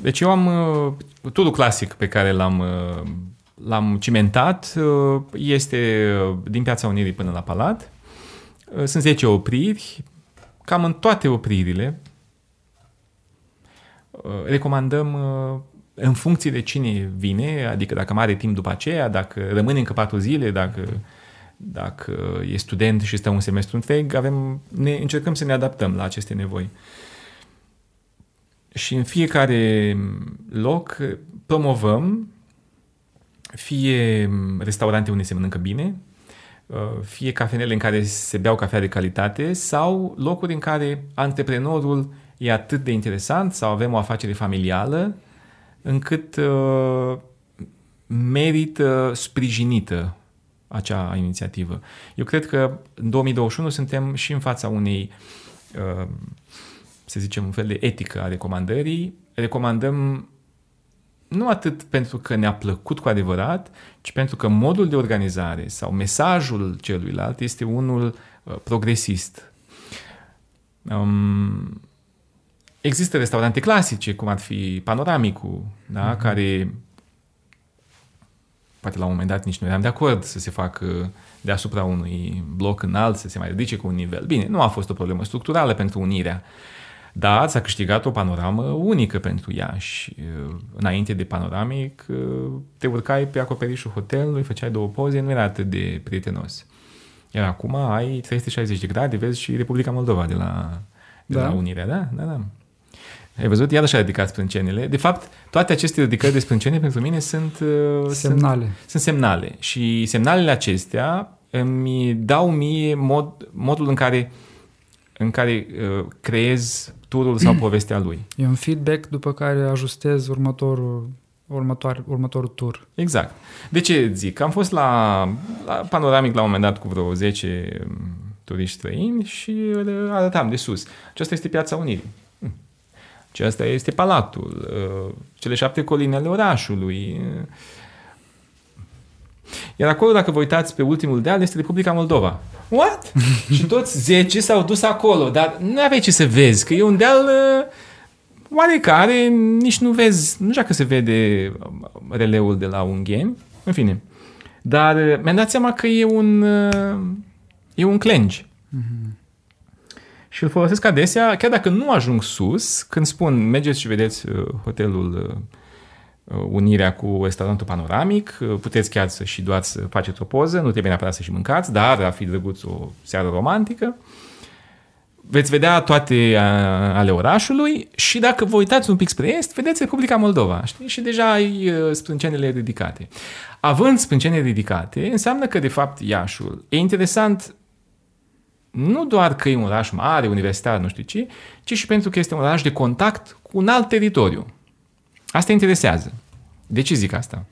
Deci eu am uh, turul clasic pe care l-am uh, l-am cimentat, uh, este uh, din Piața Unirii până la Palat. Uh, sunt 10 opriri, cam în toate opririle recomandăm în funcție de cine vine, adică dacă mai are timp după aceea, dacă rămâne încă patru zile, dacă, dacă e student și stă un semestru întreg, avem, ne, încercăm să ne adaptăm la aceste nevoi. Și în fiecare loc promovăm fie restaurante unde se mănâncă bine, uh, fie cafenele în care se beau cafea de calitate sau locuri în care antreprenorul e atât de interesant sau avem o afacere familială încât uh, merită sprijinită acea inițiativă. Eu cred că în 2021 suntem și în fața unei, uh, să zicem, un fel de etică a recomandării. Recomandăm nu atât pentru că ne-a plăcut cu adevărat, ci pentru că modul de organizare sau mesajul celuilalt este unul uh, progresist. Um, există restaurante clasice, cum ar fi Panoramicul, da? uh-huh. care poate la un moment dat nici nu eram de acord să se facă deasupra unui bloc înalt, să se mai ridice cu un nivel. Bine, nu a fost o problemă structurală pentru unirea, dar s-a câștigat o panoramă unică pentru ea și înainte de panoramic te urcai pe acoperișul hotelului, făceai două poze, nu era atât de prietenos. Iar acum ai 360 de grade, vezi și Republica Moldova de la, de da? la Unirea, da? Da, da. Ai văzut? Iarăși a ridicat sprâncenele. De fapt, toate aceste ridicări de sprâncene pentru mine sunt... Uh, semnale. Sunt, sunt semnale. Și semnalele acestea îmi dau mie mod, modul în care, în care uh, creez turul sau povestea lui. E un feedback după care ajustez următorul următoare, următorul tur. Exact. De ce zic? Am fost la, la panoramic la un moment dat cu vreo 10 um, turiști străini și arătam de sus. Aceasta este Piața Unirii. Și asta este palatul, uh, cele șapte coline ale orașului. Iar acolo, dacă vă uitați pe ultimul deal, este Republica Moldova. What? și toți 10 s-au dus acolo, dar nu aveai ce să vezi, că e un deal uh, oarecare, nici nu vezi, nu știu dacă se vede releul de la Ungheni, în fine. Dar uh, mi-am dat seama că e un, e un clengi. Mm-hmm și îl folosesc adesea, chiar dacă nu ajung sus, când spun mergeți și vedeți uh, hotelul uh, Unirea cu restaurantul panoramic, uh, puteți chiar să și doar să faceți o poză, nu trebuie neapărat să și mâncați, dar ar fi drăguț o seară romantică. Veți vedea toate ale orașului și dacă vă uitați un pic spre est, vedeți Republica Moldova, știi? Și deja ai sprâncenele ridicate. Având sprâncene ridicate, înseamnă că, de fapt, Iașul e interesant nu doar că e un oraș mare, universitar, nu știu ce, ci și pentru că este un oraș de contact cu un alt teritoriu. Asta interesează. De ce zic asta?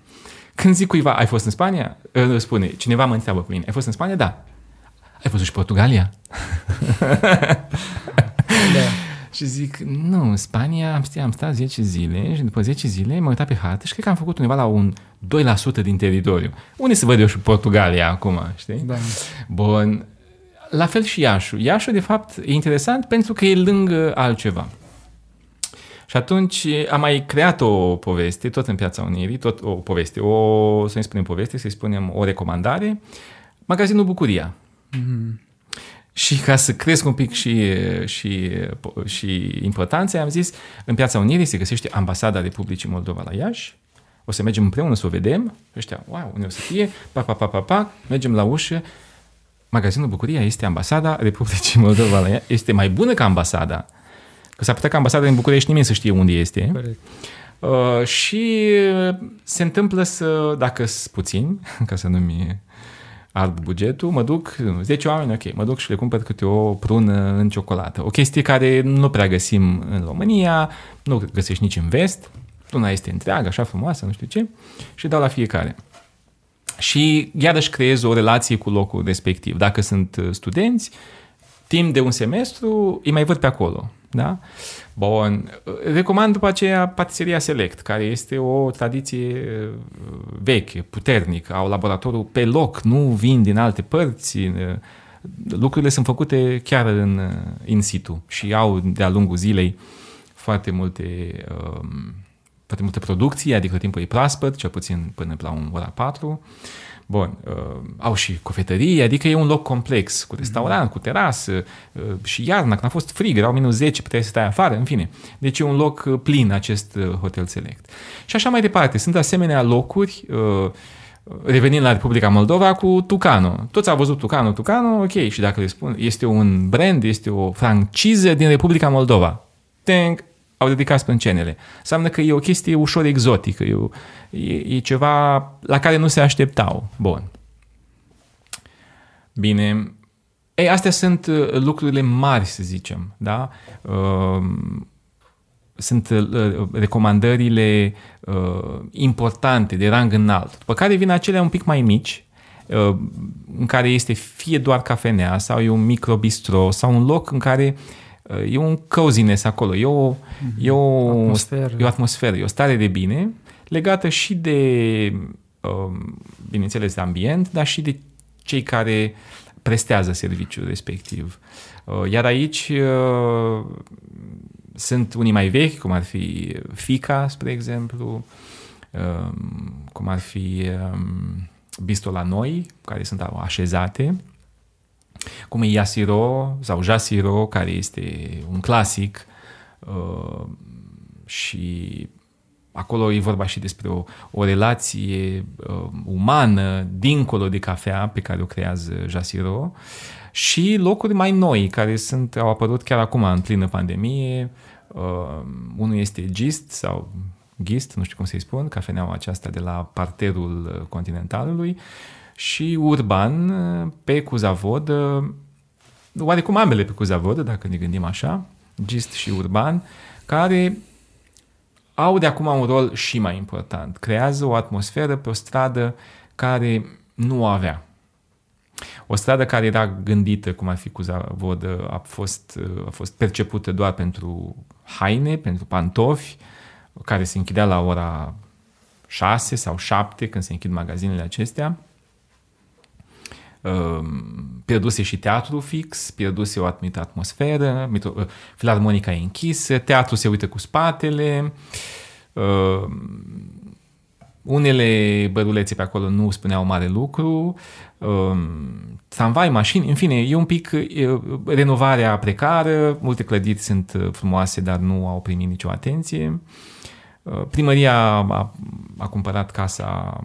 Când zic cuiva, ai fost în Spania? Spune, cineva mă întreabă cu mine, ai fost în Spania? Da. Ai fost și Portugalia? da. Și zic, nu, în Spania am stat, am stat 10 zile și după 10 zile m-am uitat pe hartă și cred că am făcut undeva la un 2% din teritoriu. Unde se văd eu și Portugalia acum, știi? Da. Bun, la fel și Iașu. Iașu, de fapt, e interesant pentru că e lângă altceva. Și atunci am mai creat o poveste, tot în Piața Unirii, tot o poveste, o, să-i spunem poveste, să-i spunem o recomandare, magazinul Bucuria. Mm-hmm. Și ca să cresc un pic și, și, și importanța, am zis, în Piața Unirii se găsește ambasada Republicii Moldova la Iași, o să mergem împreună să o vedem, ăștia, wow, unde o să fie, pa, pa, pa, pa, pa, mergem la ușă, Magazinul Bucuria este ambasada Republicii Moldova Este mai bună ca ambasada. Că s-ar putea ca ambasada din București nimeni să știe unde este. Corect. Uh, și se întâmplă să, dacă sunt puțini, ca să nu-mi ard bugetul, mă duc, 10 oameni, ok, mă duc și le cumpăr câte o prună în ciocolată. O chestie care nu prea găsim în România, nu găsești nici în vest, pruna este întreagă, așa frumoasă, nu știu ce, și dau la fiecare și iarăși creez o relație cu locul respectiv. Dacă sunt uh, studenți, timp de un semestru îi mai văd pe acolo. Da? Bun. Recomand după aceea patiseria Select, care este o tradiție uh, veche, puternică. Au laboratorul pe loc, nu vin din alte părți. Uh, lucrurile sunt făcute chiar în in situ și au de-a lungul zilei foarte multe um, foarte multă producție, adică timpul e proaspăt, cel puțin până la un ora 4. Bun, uh, au și cofetărie, adică e un loc complex, cu restaurant, cu terasă uh, și iarna, când a fost frig, erau minus 10, puteai să stai afară, în fine. Deci e un loc uh, plin acest uh, hotel select. Și așa mai departe, sunt asemenea locuri uh, revenind la Republica Moldova cu Tucano. Toți au văzut Tucano, Tucano, ok, și dacă le spun, este un brand, este o franciză din Republica Moldova. Tank, au dedicat sprâncenele. Înseamnă că e o chestie ușor exotică, e, e, e ceva la care nu se așteptau. Bun. Bine. Ei, astea sunt uh, lucrurile mari, să zicem, da? Uh, sunt uh, recomandările importante, de rang înalt. După care vin acelea un pic mai mici, uh, în care este fie doar cafenea sau e un microbistro sau un loc în care uh, e un coziness acolo, e o, mm-hmm. e, o atmosferă. e o atmosferă, e o stare de bine legată și de, bineînțeles, de ambient, dar și de cei care prestează serviciul respectiv. Iar aici sunt unii mai vechi, cum ar fi Fica, spre exemplu, um, cum ar fi um, Bistola Noi, care sunt așezate, cum e Yasiro sau Jasiro, care este un clasic uh, și acolo e vorba și despre o, o relație uh, umană dincolo de cafea pe care o creează Jasiro și locuri mai noi care sunt, au apărut chiar acum în plină pandemie. Uh, unul este Gist sau Gist, nu știu cum să-i spun, cafeneaua aceasta de la parterul continentalului și Urban uh, pe Cuzavod, uh, oarecum ambele pe Cuzavod, dacă ne gândim așa, Gist și Urban, care au de acum un rol și mai important. Creează o atmosferă pe o stradă care nu o avea. O stradă care era gândită, cum ar fi Vodă, a fost, a fost percepută doar pentru haine, pentru pantofi, care se închidea la ora 6 sau 7, când se închid magazinele acestea. Ehm, pierduse și teatru fix, pierduse o anumită atmosferă, filarmonica e închisă, teatru se uită cu spatele, ehm, unele bărulețe pe acolo nu spuneau mare lucru, um, tramvai, mașini, în fine, e un pic e, renovarea precară, multe clădiri sunt uh, frumoase, dar nu au primit nicio atenție. Uh, primăria a, a cumpărat casa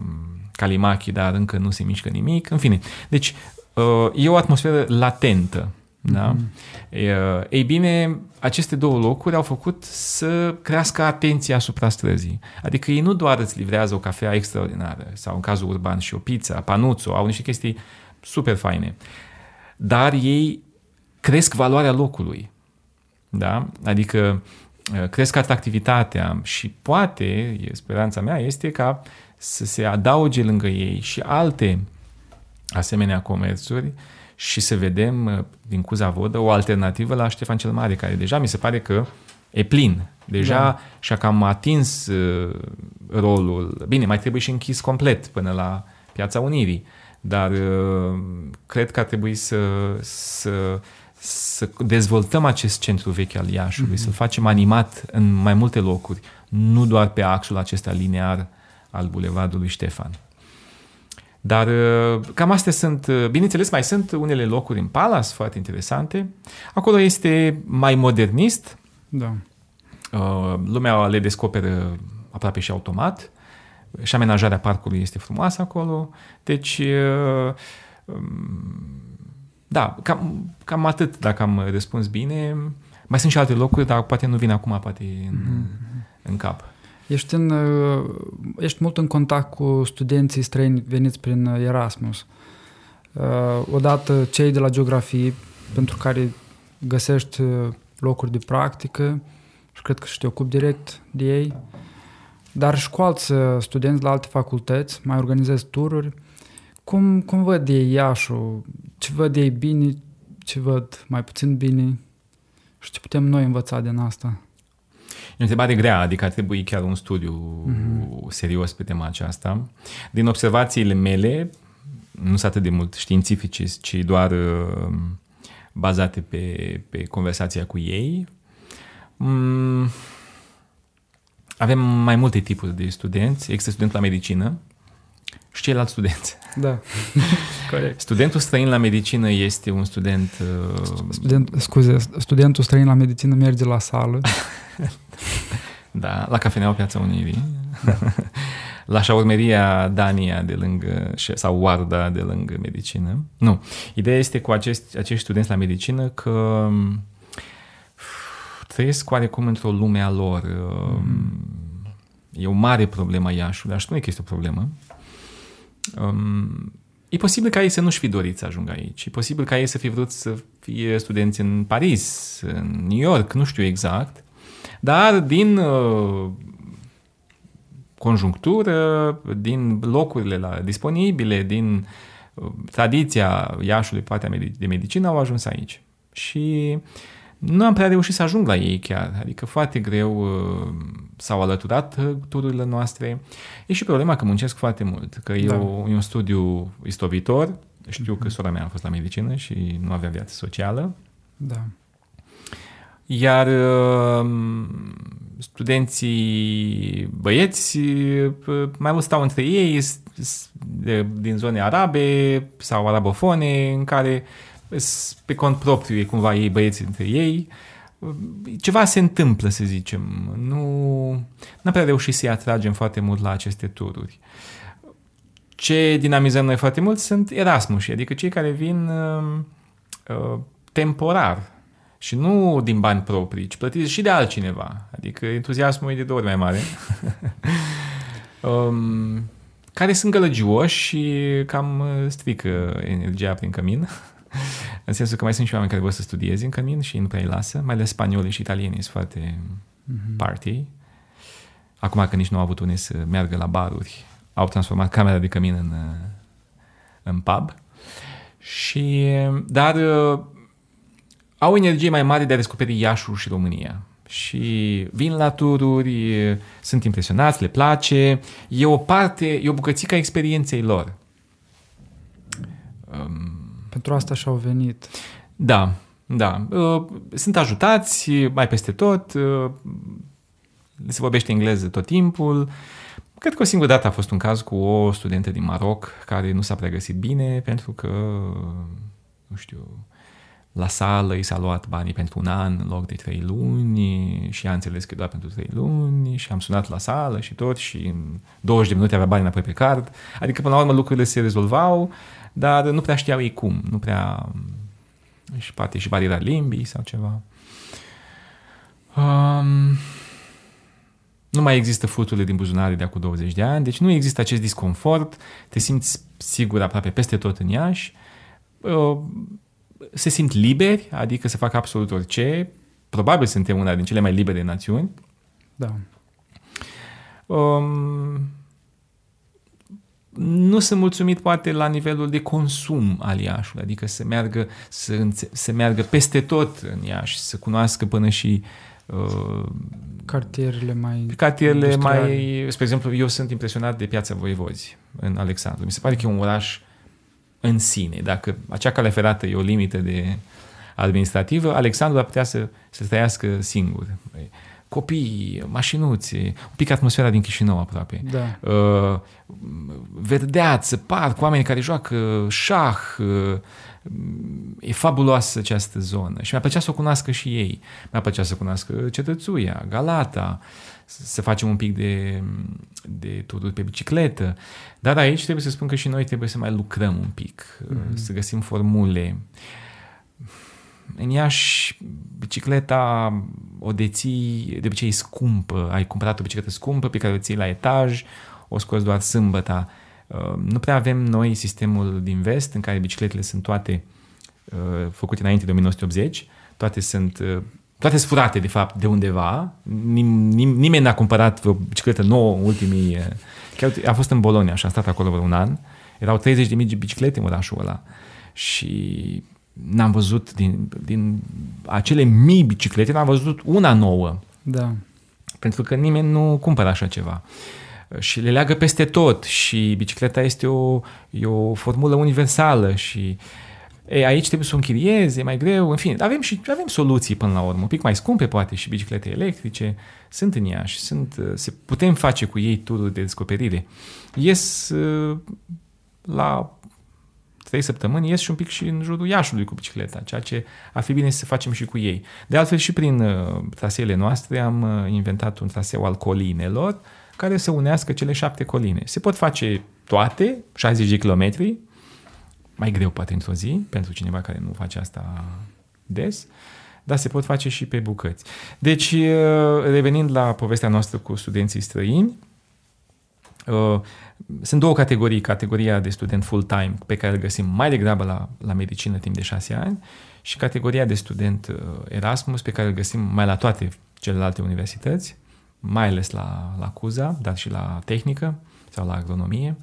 Kalimaki, dar încă nu se mișcă nimic. În fine, deci uh, e o atmosferă latentă da? Mm-hmm. Ei bine, aceste două locuri au făcut să crească atenția asupra străzii. Adică ei nu doar îți livrează o cafea extraordinară sau în cazul urban și o pizza, panuțo, au niște chestii super faine, dar ei cresc valoarea locului. Da? Adică cresc atractivitatea și poate, speranța mea este ca să se adauge lângă ei și alte asemenea comerțuri uh, și să vedem uh, din Cuza Vodă o alternativă la Ștefan cel Mare, care deja mi se pare că e plin. Deja da. și-a cam atins uh, rolul. Bine, mai trebuie și închis complet până la Piața Unirii, dar uh, cred că ar trebui să, să, să dezvoltăm acest centru vechi al Iașului, mm-hmm. să-l facem animat în mai multe locuri, nu doar pe axul acesta linear al Bulevardului Ștefan. Dar uh, cam astea sunt, uh, bineînțeles, mai sunt unele locuri în Palace foarte interesante. Acolo este mai modernist. Da. Uh, lumea le descoperă aproape și automat. Și amenajarea parcului este frumoasă acolo. Deci, um, da, cam, cam atât dacă am răspuns bine. Mai sunt și alte locuri, dar poate nu vin acum, poate în, mm-hmm. în cap. Ești, în, uh, ești mult în contact cu studenții străini veniți prin uh, Erasmus. Uh, odată cei de la geografie, pentru care găsești locuri de practică și cred că și te ocupi direct de ei, dar și cu alți studenți la alte facultăți, mai organizezi tururi. Cum, cum văd ei Iașul? Ce văd ei bine? Ce văd mai puțin bine? Și ce putem noi învăța din asta? E o întrebare grea, adică ar trebui chiar un studiu mm-hmm. serios pe tema aceasta. Din observațiile mele, nu sunt atât de mult științifice, ci doar uh, bazate pe, pe conversația cu ei, mm, avem mai multe tipuri de studenți. Există student la medicină și ceilalți studenți. Da, corect. Studentul străin la medicină este un student... Uh... Student, scuze, studentul străin la medicină merge la sală da, la Cafeneaua Piața Unirii. Da. la șaurmeria Dania de lângă, sau Warda de lângă medicină. Nu. Ideea este cu acești, acești studenți la medicină că trăiesc oarecum într-o lume a lor. Mm. E o mare problemă Iașului. Aș spune că este o problemă. Um, e posibil ca ei să nu-și fi dorit să ajungă aici. E posibil ca ei să fi vrut să fie studenți în Paris, în New York, nu știu exact. Dar din uh, conjunctură, din locurile la, disponibile, din tradiția Iașului, partea de medicină, au ajuns aici. Și nu am prea reușit să ajung la ei chiar, adică foarte greu uh, s-au alăturat uh, tururile noastre. E și problema că muncesc foarte mult, că da. e, o, e un studiu istovitor, știu că sora mea a fost la medicină și nu avea viață socială. Da. Iar uh, studenții băieți mai mult stau între ei din zone arabe sau arabofone în care pe cont propriu e cumva ei băieții între ei. Ceva se întâmplă, să zicem. Nu am prea reușit să-i atragem foarte mult la aceste tururi. Ce dinamizăm noi foarte mult sunt Erasmus, adică cei care vin uh, uh, temporar și nu din bani proprii, ci plătiți și de altcineva. Adică entuziasmul e de două ori mai mare. um, care sunt gălăgioși și cam strică energia prin cămin. în sensul că mai sunt și oameni care vor să studieze în cămin și nu prea îi lasă, mai ales spaniolii și italienii sunt foarte mm-hmm. party. Acum că nici nu au avut unde să meargă la baruri, au transformat camera de cămin în, în pub. Și, dar au energie mai mare de a descoperi Iașul și România. Și vin la tururi, sunt impresionați, le place. E o parte, e o bucățică a experienței lor. Um, Pentru asta și-au venit. Da, da. Uh, sunt ajutați mai peste tot, uh, se vorbește engleză tot timpul. Cred că o singură dată a fost un caz cu o studentă din Maroc care nu s-a pregătit bine pentru că, nu știu, la sală i s-a luat banii pentru un an în loc de trei luni și a înțeles că doar pentru trei luni și am sunat la sală și tot și în 20 de minute avea bani înapoi pe card. Adică până la urmă lucrurile se rezolvau, dar nu prea știau ei cum, nu prea și poate și bariera limbii sau ceva. Um, nu mai există fluturile din buzunare de acum 20 de ani, deci nu există acest disconfort, te simți sigur aproape peste tot în Iași. Uh, se simt liberi, adică să facă absolut orice. Probabil suntem una din cele mai libere națiuni. Da. Um, nu sunt mulțumit poate la nivelul de consum al Iașului, adică să meargă, să, să meargă peste tot în Iași, să cunoască până și uh, cartierele mai cartierele mai, spre exemplu, eu sunt impresionat de Piața Voievozi în Alexandru. Mi se pare că e un oraș în sine. Dacă acea cale ferată e o limită de administrativă, Alexandru ar putea să, să trăiască singur. Copii, mașinuți, un pic atmosfera din Chișinău aproape. Da. Uh, verdeață, parc, oameni care joacă șah, uh, e fabuloasă această zonă și mi-a plăcea să o cunoască și ei. Mi-a plăcea să cunoască Cetățuia, Galata, să facem un pic de, de tururi pe bicicletă. Dar aici trebuie să spun că și noi trebuie să mai lucrăm un pic, mm-hmm. să găsim formule. În Iași, bicicleta o deții, de obicei e scumpă. Ai cumpărat o bicicletă scumpă pe care o ții la etaj, o scoți doar sâmbăta. Uh, nu prea avem noi sistemul din vest în care bicicletele sunt toate uh, făcute înainte de 1980, toate sunt uh, toate sunt furate, de fapt, de undeva. Nim, nim, nimeni n-a cumpărat o bicicletă nouă în ultimii... Chiar a fost în Bolonia și am stat acolo un an. Erau 30.000 de biciclete în orașul ăla. Și n-am văzut din, din acele mii biciclete, n-am văzut una nouă. Da. Pentru că nimeni nu cumpără așa ceva. Și le leagă peste tot și bicicleta este o, e o formulă universală și uh, ei, aici trebuie să o închiriezi, e mai greu, în fine, avem și avem soluții până la urmă, un pic mai scumpe poate și biciclete electrice, sunt în ea și sunt, uh, se putem face cu ei turul de descoperire. Ies uh, la trei săptămâni, ies și un pic și în jurul Iașului cu bicicleta, ceea ce ar fi bine să facem și cu ei. De altfel și prin uh, traseele noastre am uh, inventat un traseu al colinelor care să unească cele șapte coline. Se pot face toate, 60 de kilometri, mai greu poate într-o zi, pentru cineva care nu face asta des, dar se pot face și pe bucăți. Deci, uh, revenind la povestea noastră cu studenții străini, uh, sunt două categorii. Categoria de student full-time, pe care îl găsim mai degrabă la, la medicină timp de șase ani, și categoria de student uh, Erasmus, pe care îl găsim mai la toate celelalte universități, mai ales la, la CUZA, dar și la tehnică sau la agronomie.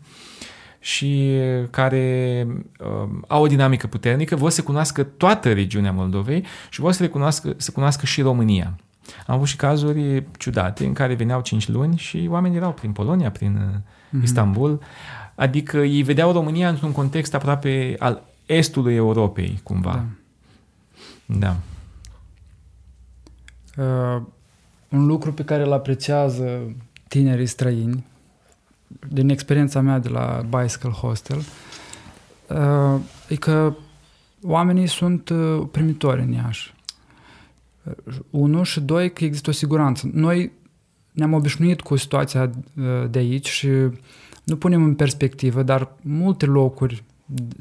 și care uh, au o dinamică puternică, vor să cunoască toată regiunea Moldovei și vor să, recunoască, să cunoască și România. Am avut și cazuri ciudate în care veneau 5 luni și oamenii erau prin Polonia, prin mm-hmm. Istanbul, adică ei vedeau România într-un context aproape al estului Europei, cumva. Da. da. Uh, un lucru pe care îl apreciază tinerii străini, din experiența mea de la Bicycle Hostel, uh, e că oamenii sunt uh, primitori în Iași. Uh, unu și doi, că există o siguranță. Noi ne-am obișnuit cu situația de aici și nu punem în perspectivă, dar multe locuri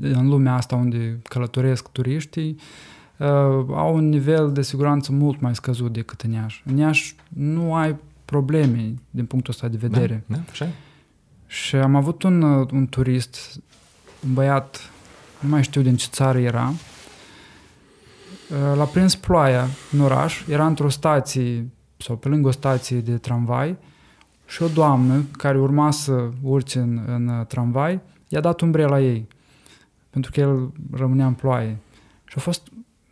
în lumea asta unde călătoresc turiștii uh, au un nivel de siguranță mult mai scăzut decât în Iași. În Iași nu ai probleme din punctul ăsta de vedere. Da, da, așa Și am avut un, un turist, un băiat, nu mai știu din ce țară era, l-a prins ploaia în oraș, era într-o stație sau pe lângă o stație de tramvai și o doamnă care urma să urce în, în tramvai i-a dat umbrela ei pentru că el rămânea în ploaie. Și a fost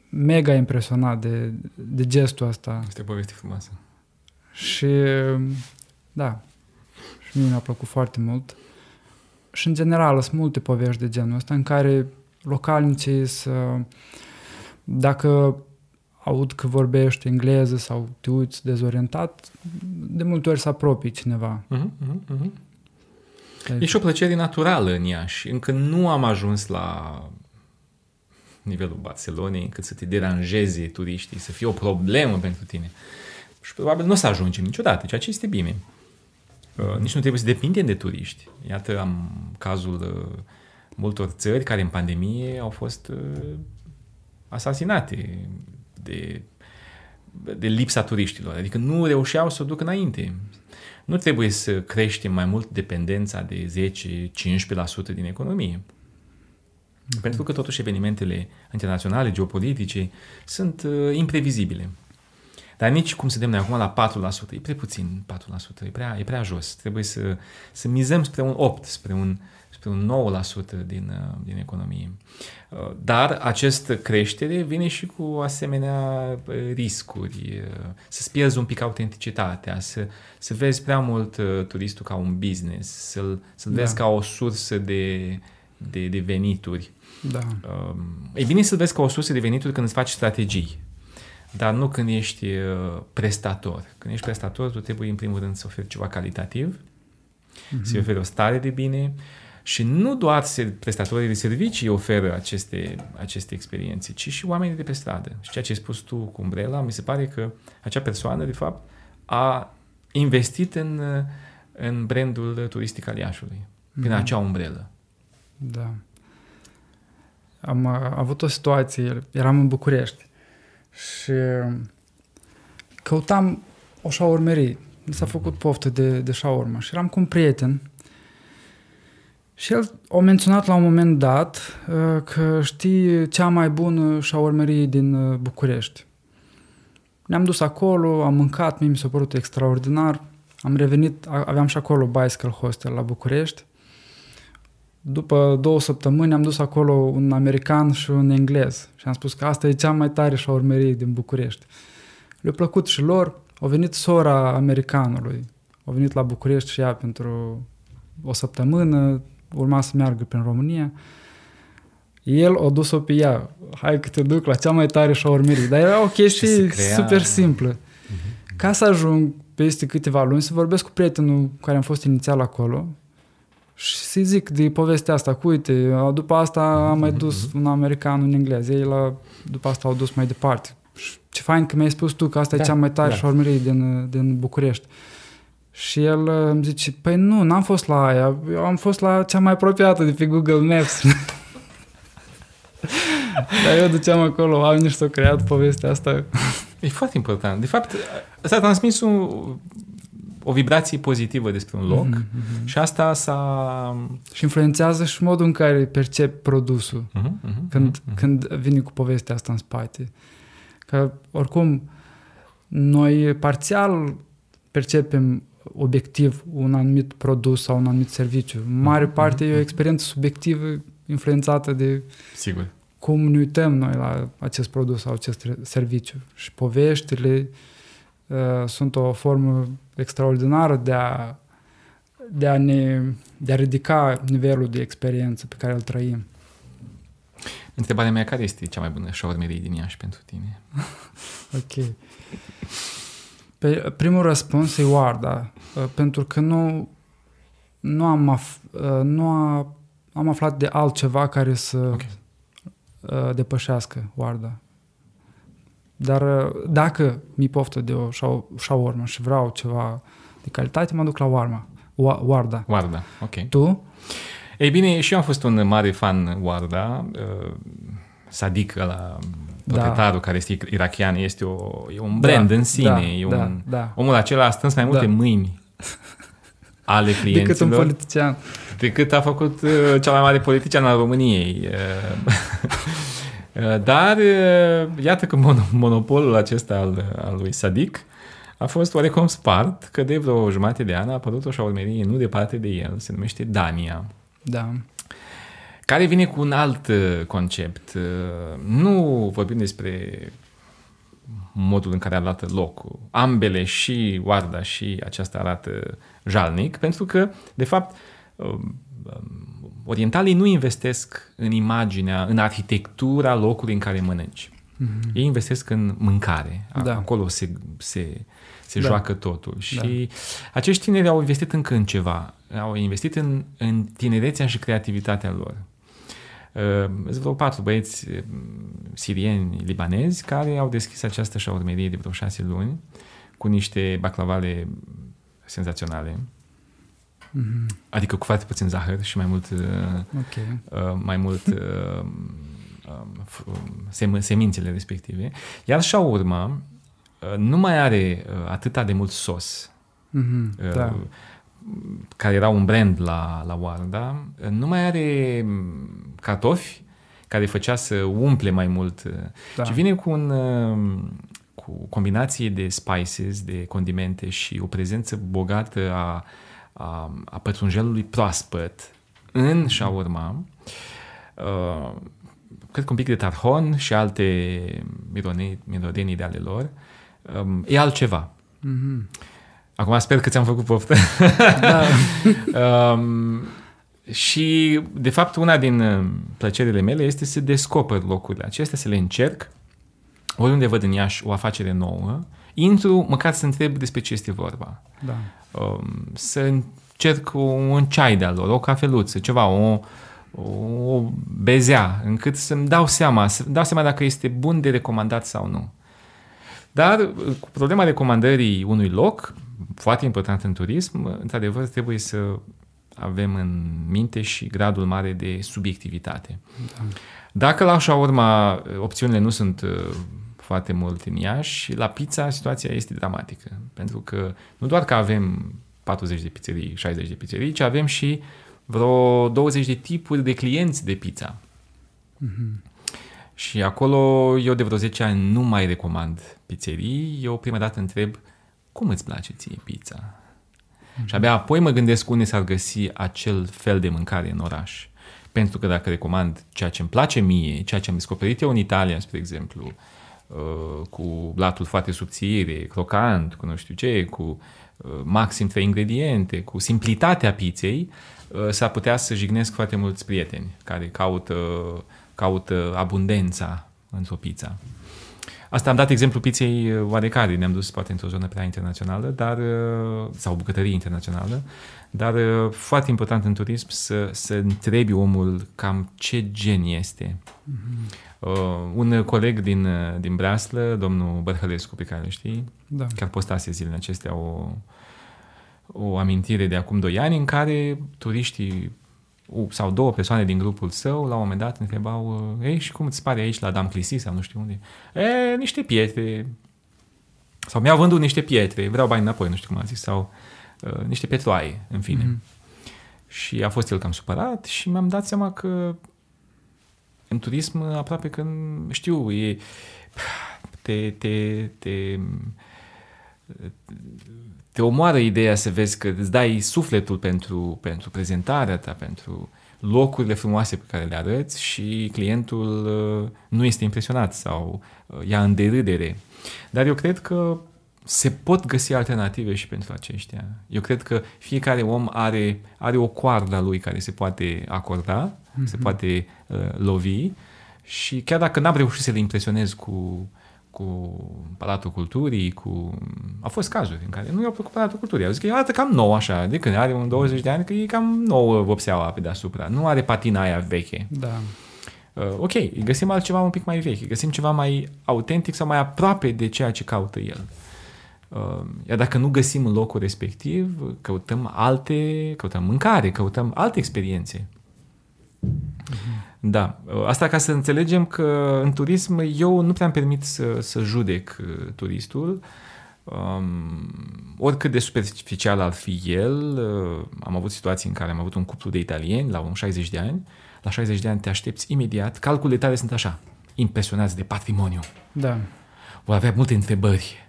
mega impresionat de, de gestul ăsta. Este o poveste frumoasă. Și da, și mie mi-a plăcut foarte mult. Și în general sunt multe povești de genul ăsta în care localnicii să, dacă aud că vorbești engleză sau te uiți dezorientat, de multe ori să apropii cineva. Uh-huh, uh-huh, uh-huh. E și o plăcere naturală în Iași. Încă nu am ajuns la nivelul Barcelonei încât să te deranjeze turiștii, să fie o problemă pentru tine. Și probabil nu o să ajungem niciodată, ceea ce este bine. Uh, nici nu trebuie să depindem de turiști. Iată, am cazul uh, multor țări care în pandemie au fost uh, asasinate de, de lipsa turiștilor. Adică nu reușeau să o ducă înainte. Nu trebuie să creștem mai mult dependența de 10-15% din economie. Mm-hmm. Pentru că totuși evenimentele internaționale, geopolitice, sunt uh, imprevizibile. Dar nici cum suntem noi acum la 4%, e prea puțin 4%, e prea, e prea jos. Trebuie să, să mizăm spre un 8%, spre un spre un 9% din, uh, din economie. Uh, dar această creștere vine și cu asemenea uh, riscuri, să-ți pierzi un pic autenticitatea, să, să vezi prea mult turistul ca un business, să-l, să-l da. vezi ca o sursă de, de, de venituri. Da. Um, e bine să-l vezi ca o sursă de venituri când îți faci strategii, dar nu când ești prestator. Când ești prestator, tu trebuie în primul rând să oferi ceva calitativ, mm-hmm. să oferi o stare de bine, și nu doar prestatorii de servicii oferă aceste, aceste experiențe, ci și oamenii de pe stradă. Și ceea ce ai spus tu cu umbrela, mi se pare că acea persoană, de fapt, a investit în, în brandul turistic al Iașului, prin mm-hmm. acea umbrelă. Da. Am avut o situație, eram în București și căutam o șaurmerie. Mi s-a făcut poftă de, de șaurmă și eram cu un prieten și el a menționat la un moment dat uh, că știi cea mai bună șaurmerie din uh, București. Ne-am dus acolo, am mâncat, mie mi s-a părut extraordinar. Am revenit, aveam și acolo bicycle hostel la București. După două săptămâni am dus acolo un american și un englez și am spus că asta e cea mai tare șaurmerie din București. Le-a plăcut și lor. A venit sora americanului. A venit la București și ea pentru o săptămână, urma să meargă prin România, el o dus-o pe ea. Hai că te duc la cea mai tare șaurmerie. Dar era o chestie crea... super simplă. Uh-huh. Ca să ajung peste câteva luni să vorbesc cu prietenul care am fost inițial acolo și să-i zic de povestea asta, cu uite, după asta am mai dus uh-huh. un american, un englez, ei la, după asta au dus mai departe. Ce fain că mi-ai spus tu că asta da, e cea mai tare da. șaurmerie din, din București. Și el uh, îmi zice, păi nu, n-am fost la aia, eu am fost la cea mai apropiată de pe Google Maps. Dar eu duceam acolo, oamenii și s-au creat povestea asta. E foarte important. De fapt, s-a transmis un, o vibrație pozitivă despre un loc mm-hmm. și asta s-a... Și influențează și modul în care percep produsul mm-hmm, când, mm-hmm. când vine cu povestea asta în spate. Că, oricum, noi parțial percepem obiectiv un anumit produs sau un anumit serviciu. În mare Mhm, parte e o mhm. experiență subiectivă influențată de Sigur. cum ne uităm noi la acest produs sau acest re- serviciu. Și poveștile uh, sunt o formă extraordinară de a, de, a ne, de a ridica nivelul de experiență pe care îl trăim. Întrebarea mea, care este cea mai bună șaurmerie din Iași pentru tine? Ok. Pe, primul răspuns e Oarda, uh, pentru că nu, nu, am, af, uh, nu a, am aflat de altceva care să Ok. uh, depășească Oarda. Dar uh, dacă mi poftă de o șau- shawarma și vreau ceva de calitate, mă duc la Warma, Wa- Oarda. Warda, ok. Tu? Ei bine, și eu am fost un mare fan Warda. Uh, Sadiq, la proprietarul care este irachian, este o, e un brand Da, în sine. da, e da, un, da. Omul acela a strâns mai multe Da. mâini ale Decât un clienților politician. decât a făcut uh, cel mai mare politician al României. Uh, uh, Dar uh, iată că mon- monopolul acesta al, al lui Sadiq a fost oarecum spart, că de vreo jumătate de an a apărut o șaurmerie nu departe de el, se numește Dania, Da. Care vine cu un alt uh, concept. Uh, Nu vorbim despre modul în care arată locul. Ambele, și Oarda și aceasta arată jalnic, pentru că, de fapt, um, um, orientalii nu investesc în imaginea, în arhitectura locului în care mănânci. Mhm. Ei investesc în mâncare. A- Da. Acolo se, se, se Da. joacă totul. Și acești tineri au investit încă în ceva. Au investit în, în tinerețea și creativitatea lor. Uh, Sunt vreo patru băieți uh, sirieni, libanezi, care au deschis această șaurmerie de vreo șase luni cu niște baclavale senzaționale. Mhm. Adică cu foarte puțin zahăr și mai mult uh, Ok. uh, mai mult uh, um, f- um, sem- semințele respective. Iar shawarma uh, nu mai are uh, atâta de mult sos, Mhm. uh, Da. Care era un brand la, la Warda, uh, nu mai are mm, cartofi care făcea să umple mai mult, uh, Da. ci vine cu un uh, cu combinație de spices, de condimente și o prezență bogată a, a, a pătrunjelului proaspăt în shawarma. Uh, cred că un pic de tarhon și alte mirone- mirodenii de ale lor. Um, e altceva. Mhm. Acum sper că ți-am făcut poftă. Da. um, și, de fapt, una din uh, plăcerile mele este să descoper locurile acestea, să le încerc. Oriunde văd în Iași o afacere nouă, intru măcar să întreb despre ce este vorba. da. Um, să încerc un ceai de-al lor, o cafeluță, ceva, o, o bezea, încât să-mi dau seama, să dau seama dacă este bun de recomandat sau nu. Dar cu problema recomandării unui loc, foarte important în turism, într-adevăr trebuie să avem în minte și gradul mare de subiectivitate. Da. Dacă la shawarma opțiunile nu sunt uh, foarte mult în Iași, la pizza situația este dramatică. Pentru că nu doar că avem 40 de pizzerii, 60 de pizzerii, ci avem și vreo 20 de tipuri de clienți de pizza. Mhm. Și acolo eu de vreo 10 ani nu mai recomand pizzerii. Eu prima dată întreb cum îți place ție pizza? Și abia apoi mă gândesc unde s-ar găsi acel fel de mâncare în oraș. Pentru că dacă recomand ceea ce îmi place mie, ceea ce am descoperit eu în Italia, spre exemplu, uh, cu blatul foarte subțire, crocant, cu nu știu ce, cu uh, maxim trei ingrediente, cu simplitatea pizzei, uh, s-ar putea să jignesc foarte mulți prieteni care caută, caută abundența într-o pizza. Asta am dat exemplu pizzei uh, oarecare, ne-am dus poate într-o zonă prea internațională, dar, uh, sau bucătărie internațională, dar uh, foarte important în turism să, să întrebi omul cam ce gen este. Uh, un coleg din, uh, din Breaslă, domnul Bărhălescu, pe care îl știi, Da. chiar postase zilele acestea o, o amintire de acum 2 ani în care turiștii u- sau două persoane din grupul său la un moment dat întrebau ei și cum îți pare aici la Dam Clisi sau nu știu unde? E, niște pietre. Sau mi-au vândut niște pietre vreau bani înapoi, nu știu cum a zis sau uh, niște petroaie, în fine. Mhm. și a fost el cam supărat și mi-am dat seama că în turism aproape că știu, e, te, te, te te omoară ideea să vezi că îți dai sufletul pentru, pentru prezentarea ta, pentru locurile frumoase pe care le arăți și clientul uh, nu este impresionat sau uh, ia în derâdere. Dar eu cred că se pot găsi alternative și pentru aceștia. Eu cred că fiecare om are, are o coardă a lui care se poate acorda, mm-hmm. se poate uh, lovi și chiar dacă n-am reușit să le impresionez cu, cu Palatul Culturii, cu... Au fost cazuri în care nu i-au plăcut Palatul Culturii. Au zis că e arată cam nou așa, de când are un 20 de ani, că e cam nouă vopseaua pe deasupra. Nu are patina aia veche. Da. Uh, ok, găsim altceva un pic mai vechi, găsim ceva mai autentic sau mai aproape de ceea ce caută el. Uh, iar dacă nu găsim în locul respectiv, căutăm alte, căutăm mâncare, căutăm alte experiențe. Uh-huh. Da, asta ca să înțelegem că în turism eu nu prea îmi permit să, să judec uh, turistul, um, oricât de superficial ar fi el. Uh, am avut situații în care am avut un cuplu de italieni la un 60 de ani. La 60 de ani te aștepți imediat. Calculele tale sunt așa, impresionați de patrimoniu. Da. Vor avea multe întrebări.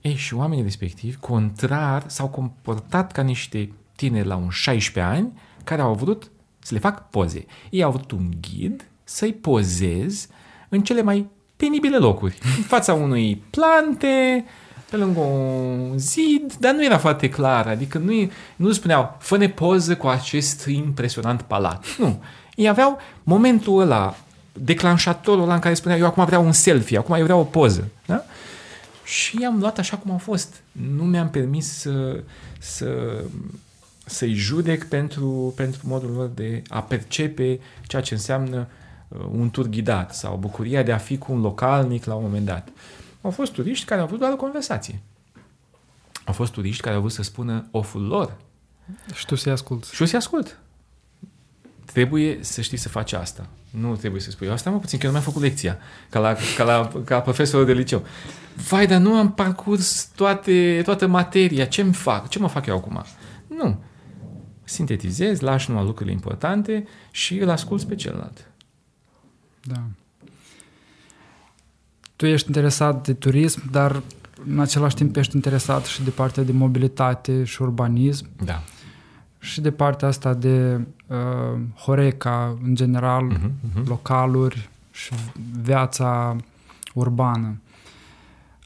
Ei, și oamenii respectivi, contrar, s-au comportat ca niște tineri la un 16 ani care au vrut să le fac poze. Ei au avut un ghid să-i pozez în cele mai penibile locuri. În fața unui plante, pe lângă un zid, dar nu era foarte clar. Adică nu, nu spuneau, fă-ne poză cu acest impresionant palat. Nu. Ei aveau momentul ăla, declanșatorul ăla în care spunea, eu acum vreau un selfie, acum eu vreau o poză. Da? Și i-am luat așa cum au fost. Nu mi-am permis să, să să-i judec pentru, pentru modul lor de a percepe ceea ce înseamnă uh, un tur ghidat sau bucuria de a fi cu un localnic la un moment dat. Au fost turiști care au vrut doar o conversație. Au fost turiști care au vrut să spună oful lor. Și tu să-i asculți. Și eu să-i ascult. Trebuie să știi să faci asta. Nu trebuie să spui, asta mă puțin, că eu nu mi-am făcut lecția, ca la, ca la ca profesorul de liceu. Vai, dar nu am parcurs toate, toată materia, ce-mi fac? Ce mă fac eu acum? Nu sintetizezi, lași numai lucrurile importante și îl asculți pe celălalt. Da. Tu ești interesat de turism, dar în același timp ești interesat și de partea de mobilitate și urbanism. Da. Și de partea asta de uh, Horeca, în general, uh-huh, uh-huh. localuri și viața urbană.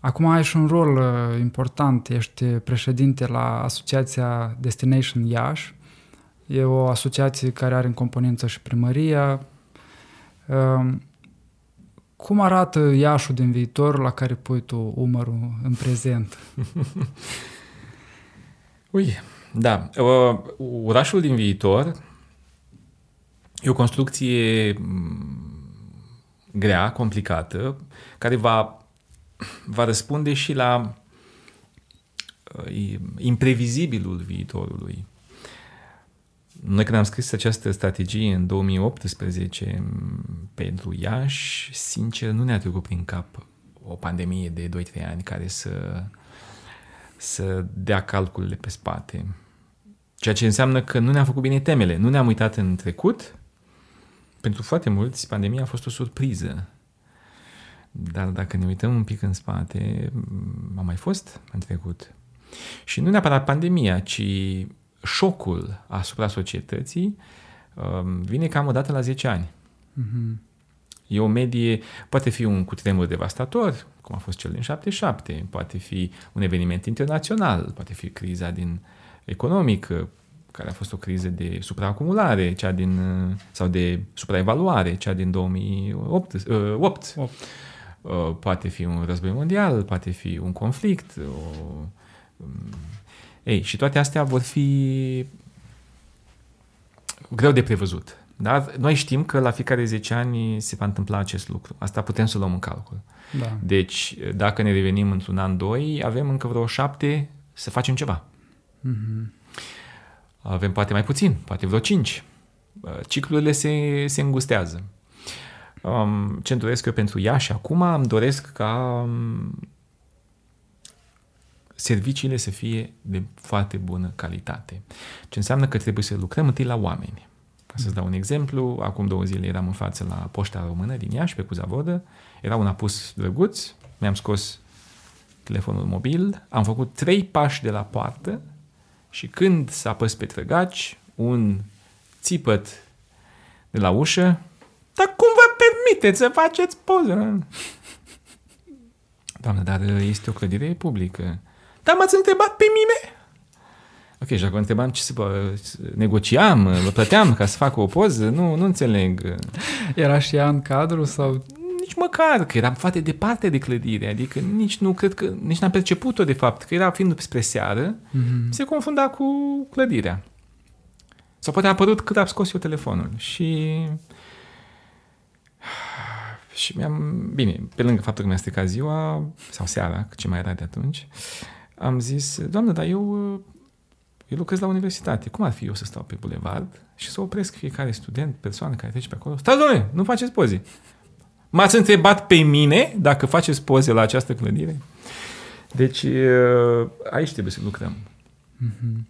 Acum ai și un rol uh, important, ești președinte la Asociația Destination Iași, E o asociație care are în componență și primăria. Ehm, cum arată Iașul din viitor la care pui tu umărul în prezent? Ui, da. Orașul din viitor e o construcție grea, complicată, care va, va răspunde și la uh, imprevizibilul viitorului. Noi când am scris această strategie în 2018 pentru Iași, sincer, nu ne-a trecut prin cap o pandemie de 2-3 ani care să, să dea calculele pe spate. Ceea ce înseamnă că nu ne-am făcut bine temele, nu ne-am uitat în trecut. Pentru foarte mulți, pandemia a fost o surpriză. Dar dacă ne uităm un pic în spate, a mai fost în trecut. Și nu neapărat pandemia, ci șocul asupra societății um, vine cam o dată la 10 ani. Mm-hmm. E o medie, poate fi un cutremur devastator, cum a fost cel din 77, poate fi un eveniment internațional, poate fi criza din economică, care a fost o criză de supraacumulare, cea din, sau de supraevaluare, cea din 2008. Uh, 8. 8. Uh, poate fi un război mondial, poate fi un conflict, o, um, ei, și toate astea vor fi greu de prevăzut. Dar noi știm că la fiecare 10 ani se va întâmpla acest lucru. Asta putem să luăm în calcul. Da. Deci, dacă ne revenim într-un an, doi, avem încă vreo șapte să facem ceva. Mm-hmm. Avem poate mai puțin, poate vreo cinci. Ciclurile se, se îngustează. Um, ce îmi doresc eu pentru ea și acum îmi doresc ca um, serviciile să fie de foarte bună calitate. Ce înseamnă că trebuie să lucrăm întâi la oameni. Ca să-ți dau un exemplu, acum două zile eram în față la Poșta Română din Iași, pe Cuzavodă, era un apus drăguț, mi-am scos telefonul mobil, am făcut trei pași de la poartă și când s-a pus pe trăgaci, un țipăt de la ușă, dar cum vă permiteți să faceți poză? Doamne, dar este o clădire publică. Dar m-ați întrebat pe mine? Ok, și dacă întrebam ce se negociam, vă plăteam ca să fac o poză, nu, nu înțeleg. Era și ea în cadru sau nici măcar, că eram foarte departe de clădire, adică nici nu cred că, nici n-am perceput-o de fapt, că era fiind spre seară, mm-hmm. se confunda cu clădirea. Sau poate a apărut cât am scos eu telefonul și și mi-am, bine, pe lângă faptul că mi-a stricat ziua, sau seara, ce mai era de atunci, am zis, doamnă, dar eu, eu lucrez la universitate, cum ar fi eu să stau pe bulevard și să opresc fiecare student, persoană care trece pe acolo? Stați, doamne, nu faceți poze. M-ați întrebat pe mine dacă faceți poze la această clădire? Deci aici trebuie să lucrăm. Mm-hmm.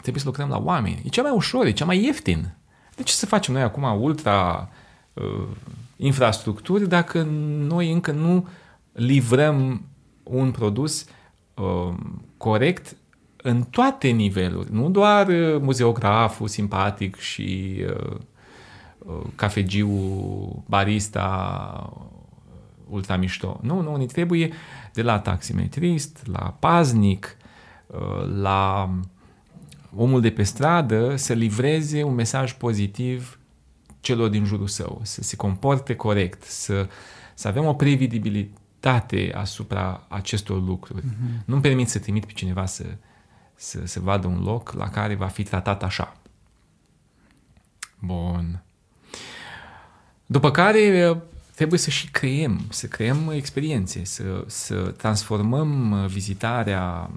Trebuie să lucrăm la oameni. E cea mai ușor, e cea mai ieftin. De ce să facem noi acum ultra uh, infrastructuri dacă noi încă nu livrăm un produs uh, corect în toate niveluri, nu doar uh, muzeograful simpatic și uh, Uh, cafegiu, barista, ultra mișto. Nu, nu, ne trebuie de la taximetrist, la paznic, uh, la omul de pe stradă să livreze un mesaj pozitiv celor din jurul său, să se comporte corect, să, să avem o previdibilitate asupra acestor lucruri. Uh-huh. Nu-mi permit să trimit pe cineva să, să, să vadă un loc la care va fi tratat așa. Bun. După care uh, trebuie să și creăm, să creăm experiențe, să, să transformăm uh, vizitarea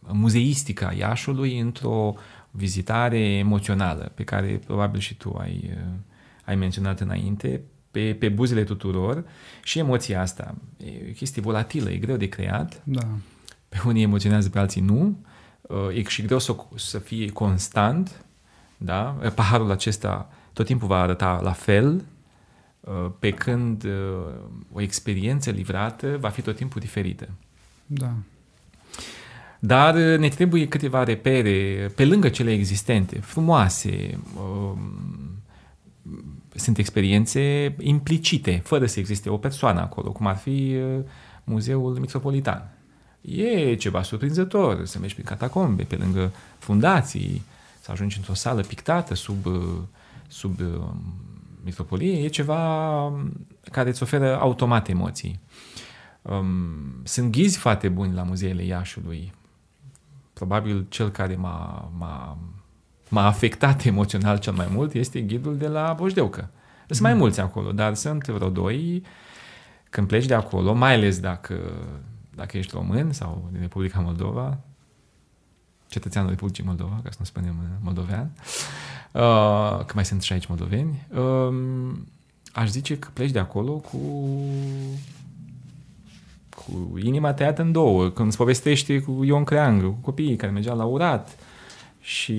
muzeistică a Iașului într-o vizitare emoțională, pe care probabil și tu ai, uh, ai menționat înainte, pe, pe buzele tuturor și emoția asta. E o chestie volatilă, e greu de creat. Da. Pe unii emoționează, pe alții nu. E și greu să, să fie constant. Da? Paharul acesta tot timpul va arăta la fel, uh, pe când uh, o experiență livrată va fi tot timpul diferită. Da. Dar uh, ne trebuie câteva repere pe lângă cele existente, frumoase. Um, sunt experiențe implicite, fără să existe o persoană acolo, cum ar fi Muzeul Metropolitan. E ceva surprinzător să mergi prin catacombe, pe lângă fundații, să ajungi într-o sală pictată sub sub uh, metropolie, e ceva um, care îți oferă automat emoții. Um, sunt ghizi foarte buni la muzeele Iașului. Probabil cel care m-a, m-a, m-a afectat emoțional cel mai mult este ghidul de la Boșdeucă. Sunt mm. mai mulți acolo, dar sunt vreo doi. Când pleci de acolo, mai ales dacă, dacă ești român sau din Republica Moldova, cetățeanul Republicii Moldova, ca să nu spunem uh, moldovean, uh, că mai sunt și aici moldoveni, uh, aș zice că pleci de acolo cu cu inima tăiată în două, când îți povestește cu Ion Creangă, cu copiii care mergeau la urat și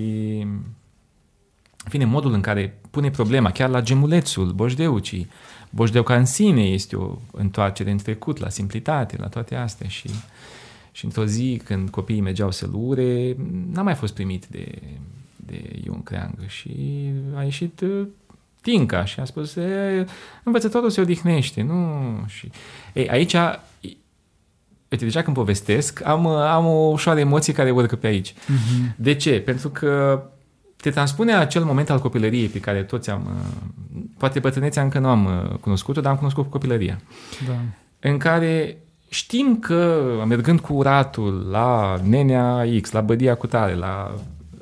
în fine, modul în care pune problema, chiar la gemulețul Boșdeucii, Boșdeuca în sine este o întoarcere în trecut, la simplitate, la toate astea și și într-o zi, când copiii mergeau să lure, n-a mai fost primit de, de Ion Creangă și a ieșit uh, Tinca și a spus, e, învățătorul se odihnește, nu? Și, ei, aici, uite, deja când povestesc, am, am o ușoară emoție care urcă pe aici. Uh-huh. De ce? Pentru că te transpune acel moment al copilăriei pe care toți am, uh, poate bătrânețea încă nu am uh, cunoscut-o, dar am cunoscut copilăria. Da. În care știm că mergând cu uratul la nenea X, la bădia cu tare, la,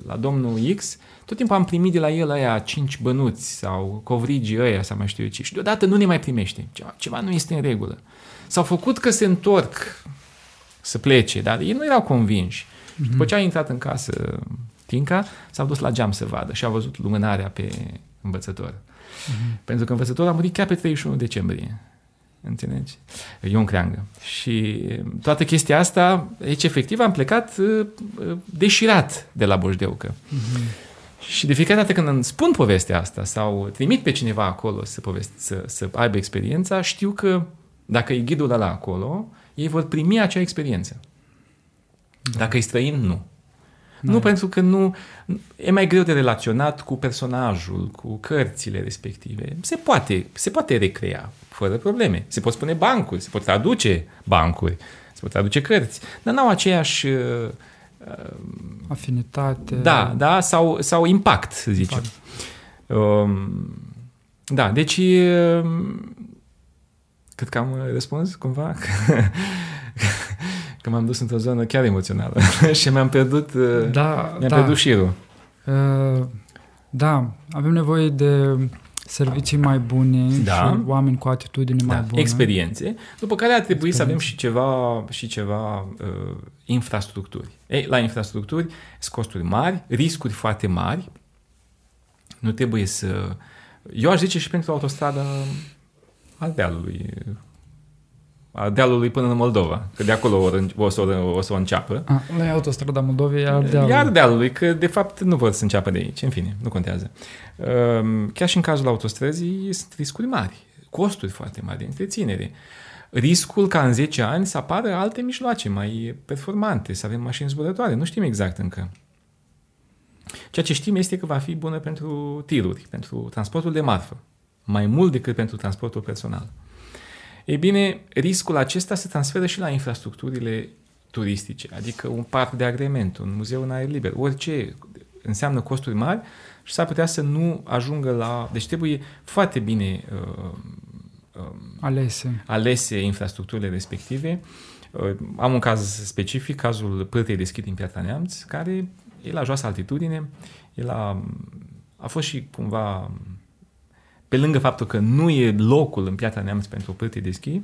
la domnul X, tot timpul am primit de la el aia cinci bănuți sau covrigii ăia sau mai știu eu ce. Și deodată nu ne mai primește. Ceva, ceva nu este în regulă. S-au făcut că se întorc să plece, dar ei nu erau convinși. Mm-hmm. Și după ce a intrat în casă Tinca, s-au dus la geam să vadă și au văzut lumânarea pe învățător. Mm-hmm. Pentru că învățătorul a murit chiar pe 31 decembrie. Înțelegi? Ion Creangă. Și toată chestia asta, deci efectiv am plecat uh, uh, deșirat de la Boșdeucă. Mm-hmm. Și de fiecare dată când îmi spun povestea asta sau trimit pe cineva acolo să, poveste, să, să aibă experiența, știu că dacă e ghidul ăla acolo, ei vor primi acea experiență. Da. Dacă e străin, nu. Da. Nu pentru că nu e mai greu de relaționat cu personajul, cu cărțile respective. Se poate, se poate recrea fără probleme. Se pot spune bancuri, se pot traduce bancuri, se pot traduce cărți, dar n-au aceeași uh, afinitate. Da, da, sau, sau impact, să zicem. Impact. Um, da, deci um, cred că am răspuns cumva că m-am dus într-o zonă chiar emoțională și mi-am pierdut, da, mi-am da. pierdut șirul. Uh, da, avem nevoie de servicii mai bune da. și oameni cu atitudine da. mai bună. Experiențe, după care ar trebui Experiențe. să avem și ceva, și ceva uh, infrastructuri. Ei, la infrastructuri sunt costuri mari, riscuri foarte mari. Nu trebuie să... Eu aș zice și pentru autostrada al dealului, a dealului până în Moldova, că de acolo o, o, să, o, o să o înceapă. A, nu e autostrada Moldovei, e dealului. Iar dealului, că de fapt nu vor să înceapă de aici, în fine, nu contează. Ehm, chiar și în cazul autostrăzii sunt riscuri mari, costuri foarte mari de întreținere. Riscul ca în 10 ani să apară alte mijloace mai performante, să avem mașini zburătoare, nu știm exact încă. Ceea ce știm este că va fi bună pentru tiruri, pentru transportul de marfă, mai mult decât pentru transportul personal. Ei bine, riscul acesta se transferă și la infrastructurile turistice, adică un parc de agrement, un muzeu în aer liber, orice înseamnă costuri mari și s-ar putea să nu ajungă la... Deci trebuie foarte bine uh, uh, alese. alese infrastructurile respective. Uh, am un caz specific, cazul Pârtei de Schi din Piatra Neamț, care e la joasă altitudine, el a, a fost și cumva pe lângă faptul că nu e locul în Piatra Neamț pentru o pârtie de schi,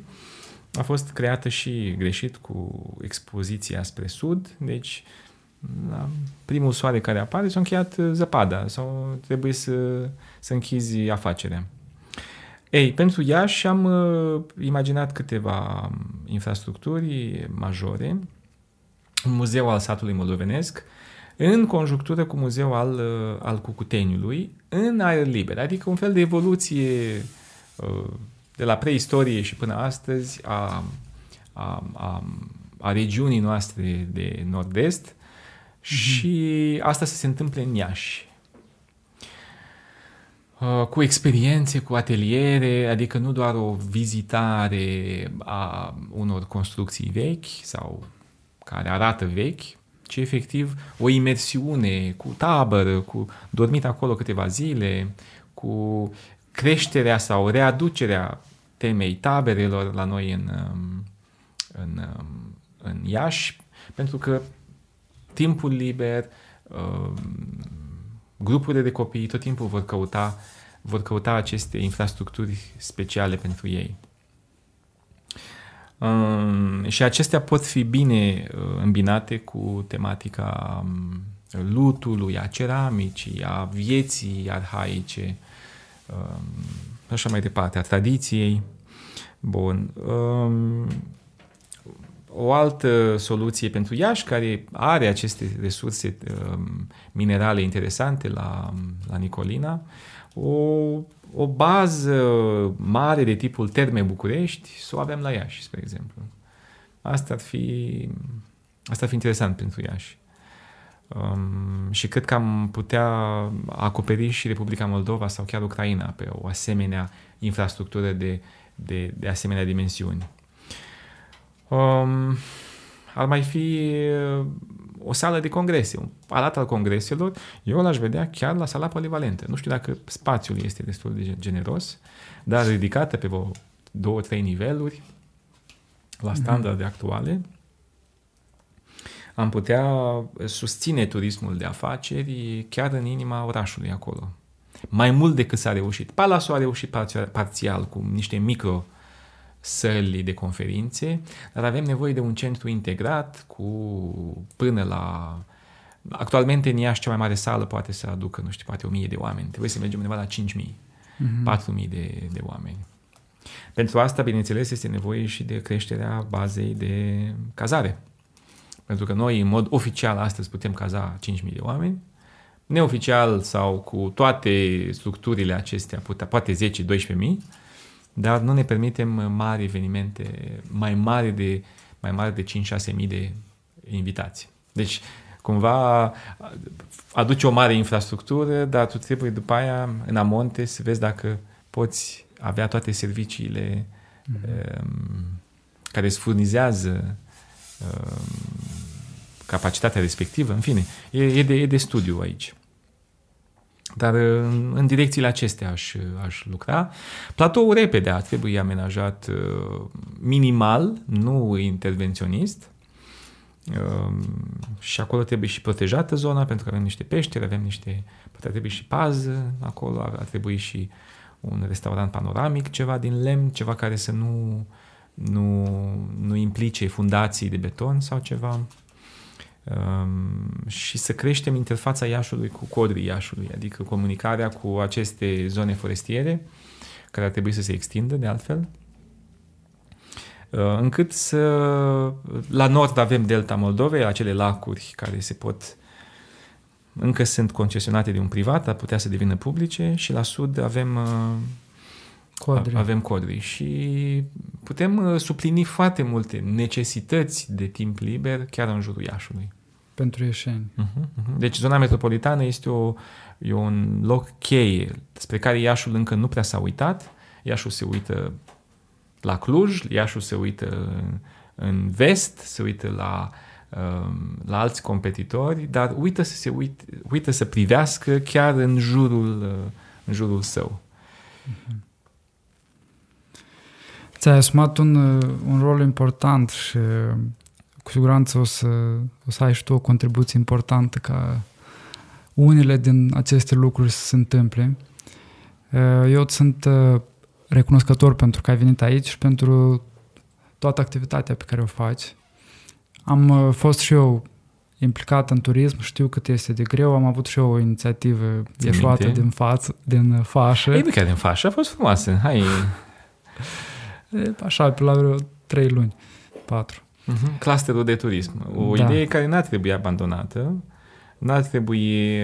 a fost creată și greșit cu expoziția spre sud, deci la primul soare care apare s-a încheiat uh, zăpada sau trebuie să, să închizi afacerea. Ei, pentru Iași am uh, imaginat câteva infrastructuri majore, un muzeu al satului moldovenesc, în conjunctură cu muzeul al, uh, al Cucuteniului, în aer liber, adică un fel de evoluție uh, de la preistorie și până astăzi a, a, a, a regiunii noastre de nord-est mm-hmm. și asta să se întâmple în Iași. Uh, cu experiențe, cu ateliere, adică nu doar o vizitare a unor construcții vechi sau care arată vechi, ci efectiv o imersiune cu tabără, cu dormit acolo câteva zile, cu creșterea sau readucerea temei taberelor la noi în, um, în, um, în Iași, pentru că timpul liber, um, grupurile de copii tot timpul vor căuta, vor căuta aceste infrastructuri speciale pentru ei. Um, și acestea pot fi bine uh, îmbinate cu tematica um, lutului, a ceramicii, a vieții arhaice, um, așa mai departe, a tradiției. Bun. Um, o altă soluție pentru Iași, care are aceste resurse um, minerale interesante la, la Nicolina, o o bază mare de tipul Terme București să o avem la Iași, spre exemplu. Asta ar fi, asta ar fi interesant pentru Iași. Um, și cred că am putea acoperi și Republica Moldova sau chiar Ucraina pe o asemenea infrastructură de, de, de asemenea dimensiuni. Um, ar mai fi o sală de congrese, un palat al congreselor, eu l-aș vedea chiar la sala polivalentă. Nu știu dacă spațiul este destul de generos, dar ridicată pe vreo două, trei niveluri, la mhm. standarde mm-hmm. actuale, am putea susține turismul de afaceri chiar în inima orașului acolo. Mai mult decât s-a reușit. Palasul a reușit parțial cu niște micro săli de conferințe, dar avem nevoie de un centru integrat cu până la... Actualmente în Iași cea mai mare sală poate să aducă, nu știu, poate 1000 de oameni. Trebuie să mergem undeva la 5000, mm-hmm. 4000 de, de oameni. Pentru asta, bineînțeles, este nevoie și de creșterea bazei de cazare. Pentru că noi, în mod oficial, astăzi putem caza 5.000 de oameni, neoficial sau cu toate structurile acestea, poate 10-12.000, dar nu ne permitem mari evenimente mai mari de mai mare de 5-6 mii de invitați. Deci, cumva aduce o mare infrastructură, dar tu trebuie după aia, în amonte, să vezi dacă poți avea toate serviciile mm-hmm. um, care îți furnizează um, capacitatea respectivă, în fine, e, e, de, e de studiu aici. Dar în, în direcțiile acestea aș, aș lucra. Platoul repede ar trebui amenajat uh, minimal, nu intervenționist. Uh, și acolo trebuie și protejată zona, pentru că avem niște peșteri, avem niște... Poate ar trebui și pază acolo, ar, ar trebui și un restaurant panoramic, ceva din lemn, ceva care să nu, nu, nu implice fundații de beton sau ceva um, și să creștem interfața Iașului cu codrii Iașului, adică comunicarea cu aceste zone forestiere, care ar trebui să se extindă de altfel, uh, încât să... La nord avem Delta Moldovei, acele lacuri care se pot încă sunt concesionate de un privat, ar putea să devină publice și la sud avem uh, Codri. Avem codri și putem uh, suplini foarte multe necesități de timp liber chiar în jurul Iașului. Pentru ieșeni. Uh-huh, uh-huh. Deci zona metropolitană este o, e un loc cheie spre care Iașul încă nu prea s-a uitat. Iașul se uită la Cluj, Iașul se uită în vest, se uită la, um, la alți competitori, dar uită să se uită, uită să privească chiar în jurul, uh, în jurul său. Uh-huh. Ți-ai asumat un, un rol important și cu siguranță o să, o să ai și tu o contribuție importantă ca unele din aceste lucruri să se întâmple. Eu îți sunt recunoscător pentru că ai venit aici și pentru toată activitatea pe care o faci. Am fost și eu implicat în turism, știu cât este de greu, am avut și eu o inițiativă ieșuată din față, din fașă. Ei, chiar din fașă, a fost frumoasă, hai... Așa, pe la vreo trei luni, patru. Uh-huh. Clusterul de turism. O da. idee care n-ar trebui abandonată, n-ar trebui...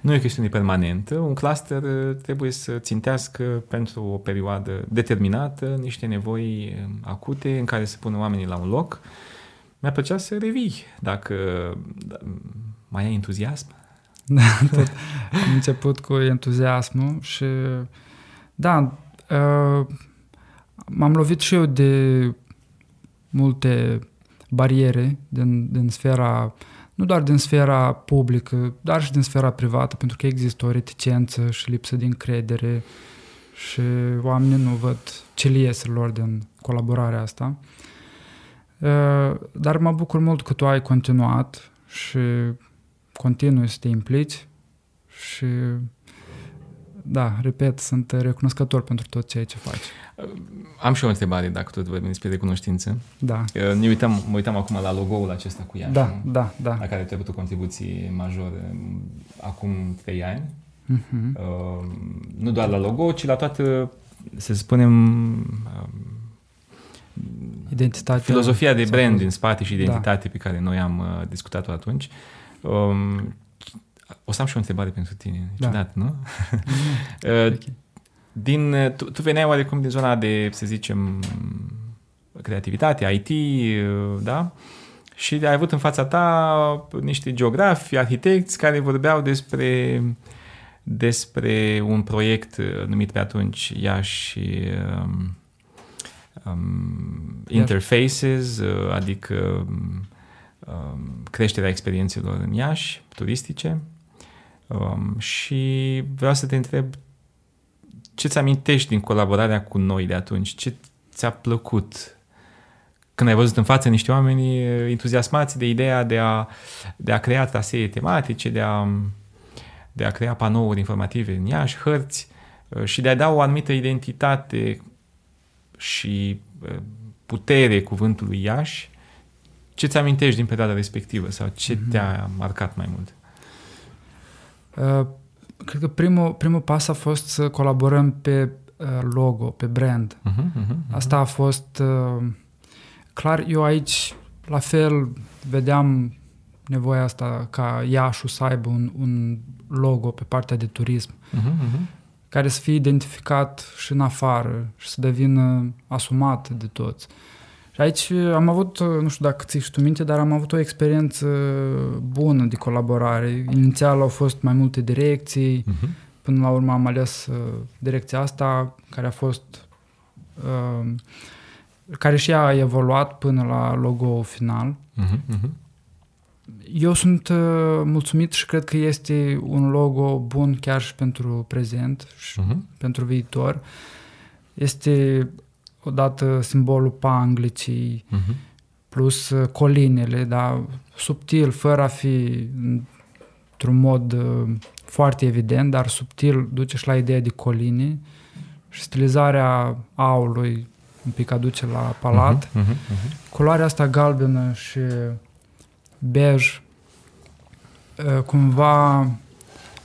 Nu e o chestiune permanentă. Un cluster trebuie să țintească pentru o perioadă determinată niște nevoi acute în care să pună oamenii la un loc. Mi-ar plăcea să revii dacă da, mai ai entuziasm. Da, tot. Am început cu entuziasmul și da, uh, m-am lovit și eu de multe bariere din, din sfera, nu doar din sfera publică, dar și din sfera privată, pentru că există o reticență și lipsă de încredere și oamenii nu văd ce le iese lor din colaborarea asta. Dar mă bucur mult că tu ai continuat și continui să te implici și da, repet, sunt recunoscător pentru tot ceea ce faci. Am și o întrebare, dacă tot vorbim despre recunoștință. Da. Ne uităm, mă uitam acum la logo-ul acesta cu Iași, da, da, da. la care tu ai avut o contribuție majoră acum trei ani. Uh-huh. Uh, nu doar la logo, ci la toată, să spunem, uh, Identitatea filozofia de brand din spate și identitate da. pe care noi am uh, discutat-o atunci. Um, o să am și o întrebare pentru tine. Da. Ciudat, nu? uh, din, tu, tu veneai oarecum din zona de, să zicem, creativitate, IT, da? Și ai avut în fața ta niște geografi, arhitecți care vorbeau despre despre un proiect numit pe atunci Iași um, um, Interfaces, adică um, creșterea experiențelor în Iași, turistice. Um, și vreau să te întreb ce-ți amintești din colaborarea cu noi de atunci? Ce ți-a plăcut când ai văzut în față niște oameni entuziasmați de ideea de a, de a crea trasee tematice, de a, de a crea panouri informative în Iași, hărți uh, și de a da o anumită identitate și uh, putere cuvântului Iași, ce ți amintești din perioada respectivă sau ce mm-hmm. te-a marcat mai mult? Uh cred că primul, primul pas a fost să colaborăm pe uh, logo, pe brand. Uh-huh, uh-huh, uh-huh. Asta a fost uh, clar. Eu aici, la fel, vedeam nevoia asta ca Iașu să aibă un, un logo pe partea de turism uh-huh, uh-huh. care să fie identificat și în afară și să devină asumat de toți. Și aici am avut, nu știu dacă ții și tu minte, dar am avut o experiență bună de colaborare. Inițial au fost mai multe direcții, uh-huh. până la urmă am ales uh, direcția asta, care a fost... Uh, care și ea a evoluat până la logo final. Uh-huh, uh-huh. Eu sunt uh, mulțumit și cred că este un logo bun chiar și pentru prezent și uh-huh. pentru viitor. Este odată simbolul panglicii, uh-huh. plus uh, colinele, da, subtil, fără a fi într-un mod uh, foarte evident, dar subtil duce și la ideea de coline și stilizarea aului un pic aduce la palat. Uh-huh, uh-huh. Culoarea asta galbenă și bej uh, cumva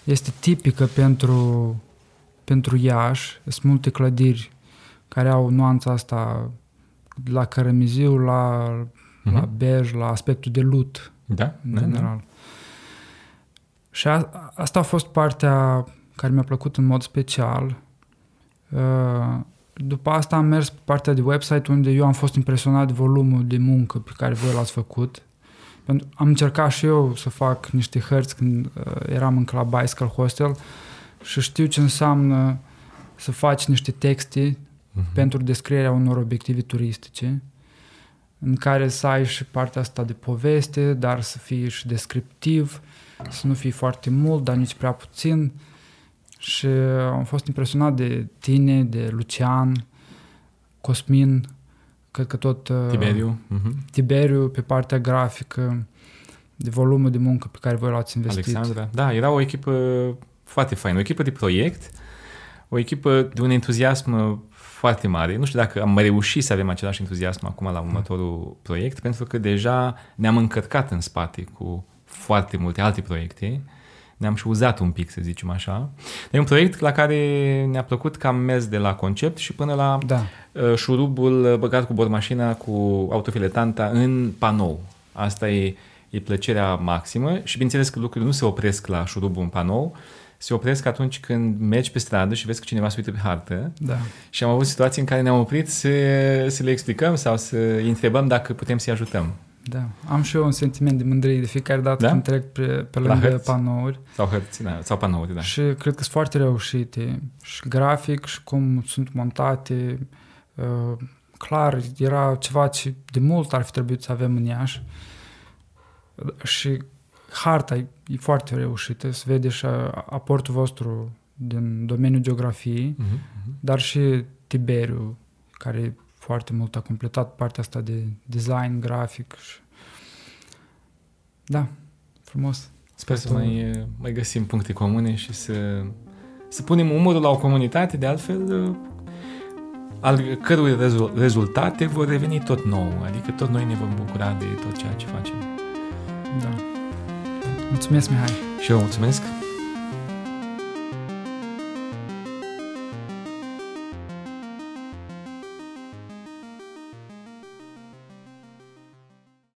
este tipică pentru, pentru Iași. Sunt multe clădiri care au nuanța asta la cărămiziu, la, uh-huh. la bej, la aspectul de lut. Da, în da, general. Da. Și a, asta a fost partea care mi-a plăcut în mod special. Uh, după asta am mers pe partea de website unde eu am fost impresionat de volumul de muncă pe care voi l-ați făcut. Am încercat și eu să fac niște hărți când uh, eram încă la Bicycle Hostel și știu ce înseamnă să faci niște texte uh-huh. pentru descrierea unor obiective turistice în care să ai și partea asta de poveste, dar să fii și descriptiv, să nu fii foarte mult, dar nici prea puțin. Și am fost impresionat de tine, de Lucian, Cosmin, cred că tot... Uh, Tiberiu. Uh-huh. Tiberiu pe partea grafică, de volumul de muncă pe care voi l-ați investit. Alexandra. Da, era o echipă foarte faină, o echipă de proiect, o echipă de un entuziasm foarte mare. Nu știu dacă am reușit să avem același entuziasm acum la următorul proiect, pentru că deja ne-am încărcat în spate cu foarte multe alte proiecte. Ne-am și uzat un pic, să zicem așa. E un proiect la care ne-a plăcut că am mers de la concept și până la da. Uh, șurubul băgat cu bormașina, cu autofiletanta în panou. Asta e, e plăcerea maximă și bineînțeles că lucrurile nu se opresc la șurubul în panou, se opresc atunci când mergi pe stradă și vezi că cineva se uită pe hartă. Da. Și am avut situații în care ne-am oprit să, să le explicăm sau să îi întrebăm dacă putem să-i ajutăm. Da, am și eu un sentiment de mândrie de fiecare dată da? când trec pe, pe lângă panouri. Sau hărți, da, sau panouri, da. Și cred că sunt foarte reușite. Și grafic, și cum sunt montate. Uh, clar, era ceva ce de mult ar fi trebuit să avem în Iași. Și harta e, e foarte reușită, se vede și aportul vostru din domeniul geografiei, uh-huh, dar și Tiberiu, care foarte mult a completat partea asta de design, grafic și... Da, frumos. Sper să mai, mai găsim puncte comune și să, să punem umărul la o comunitate, de altfel, al cărui rezultate vor reveni tot nou, adică tot noi ne vom bucura de tot ceea ce facem. Da. Mulțumesc, Mihai. Și eu mulțumesc.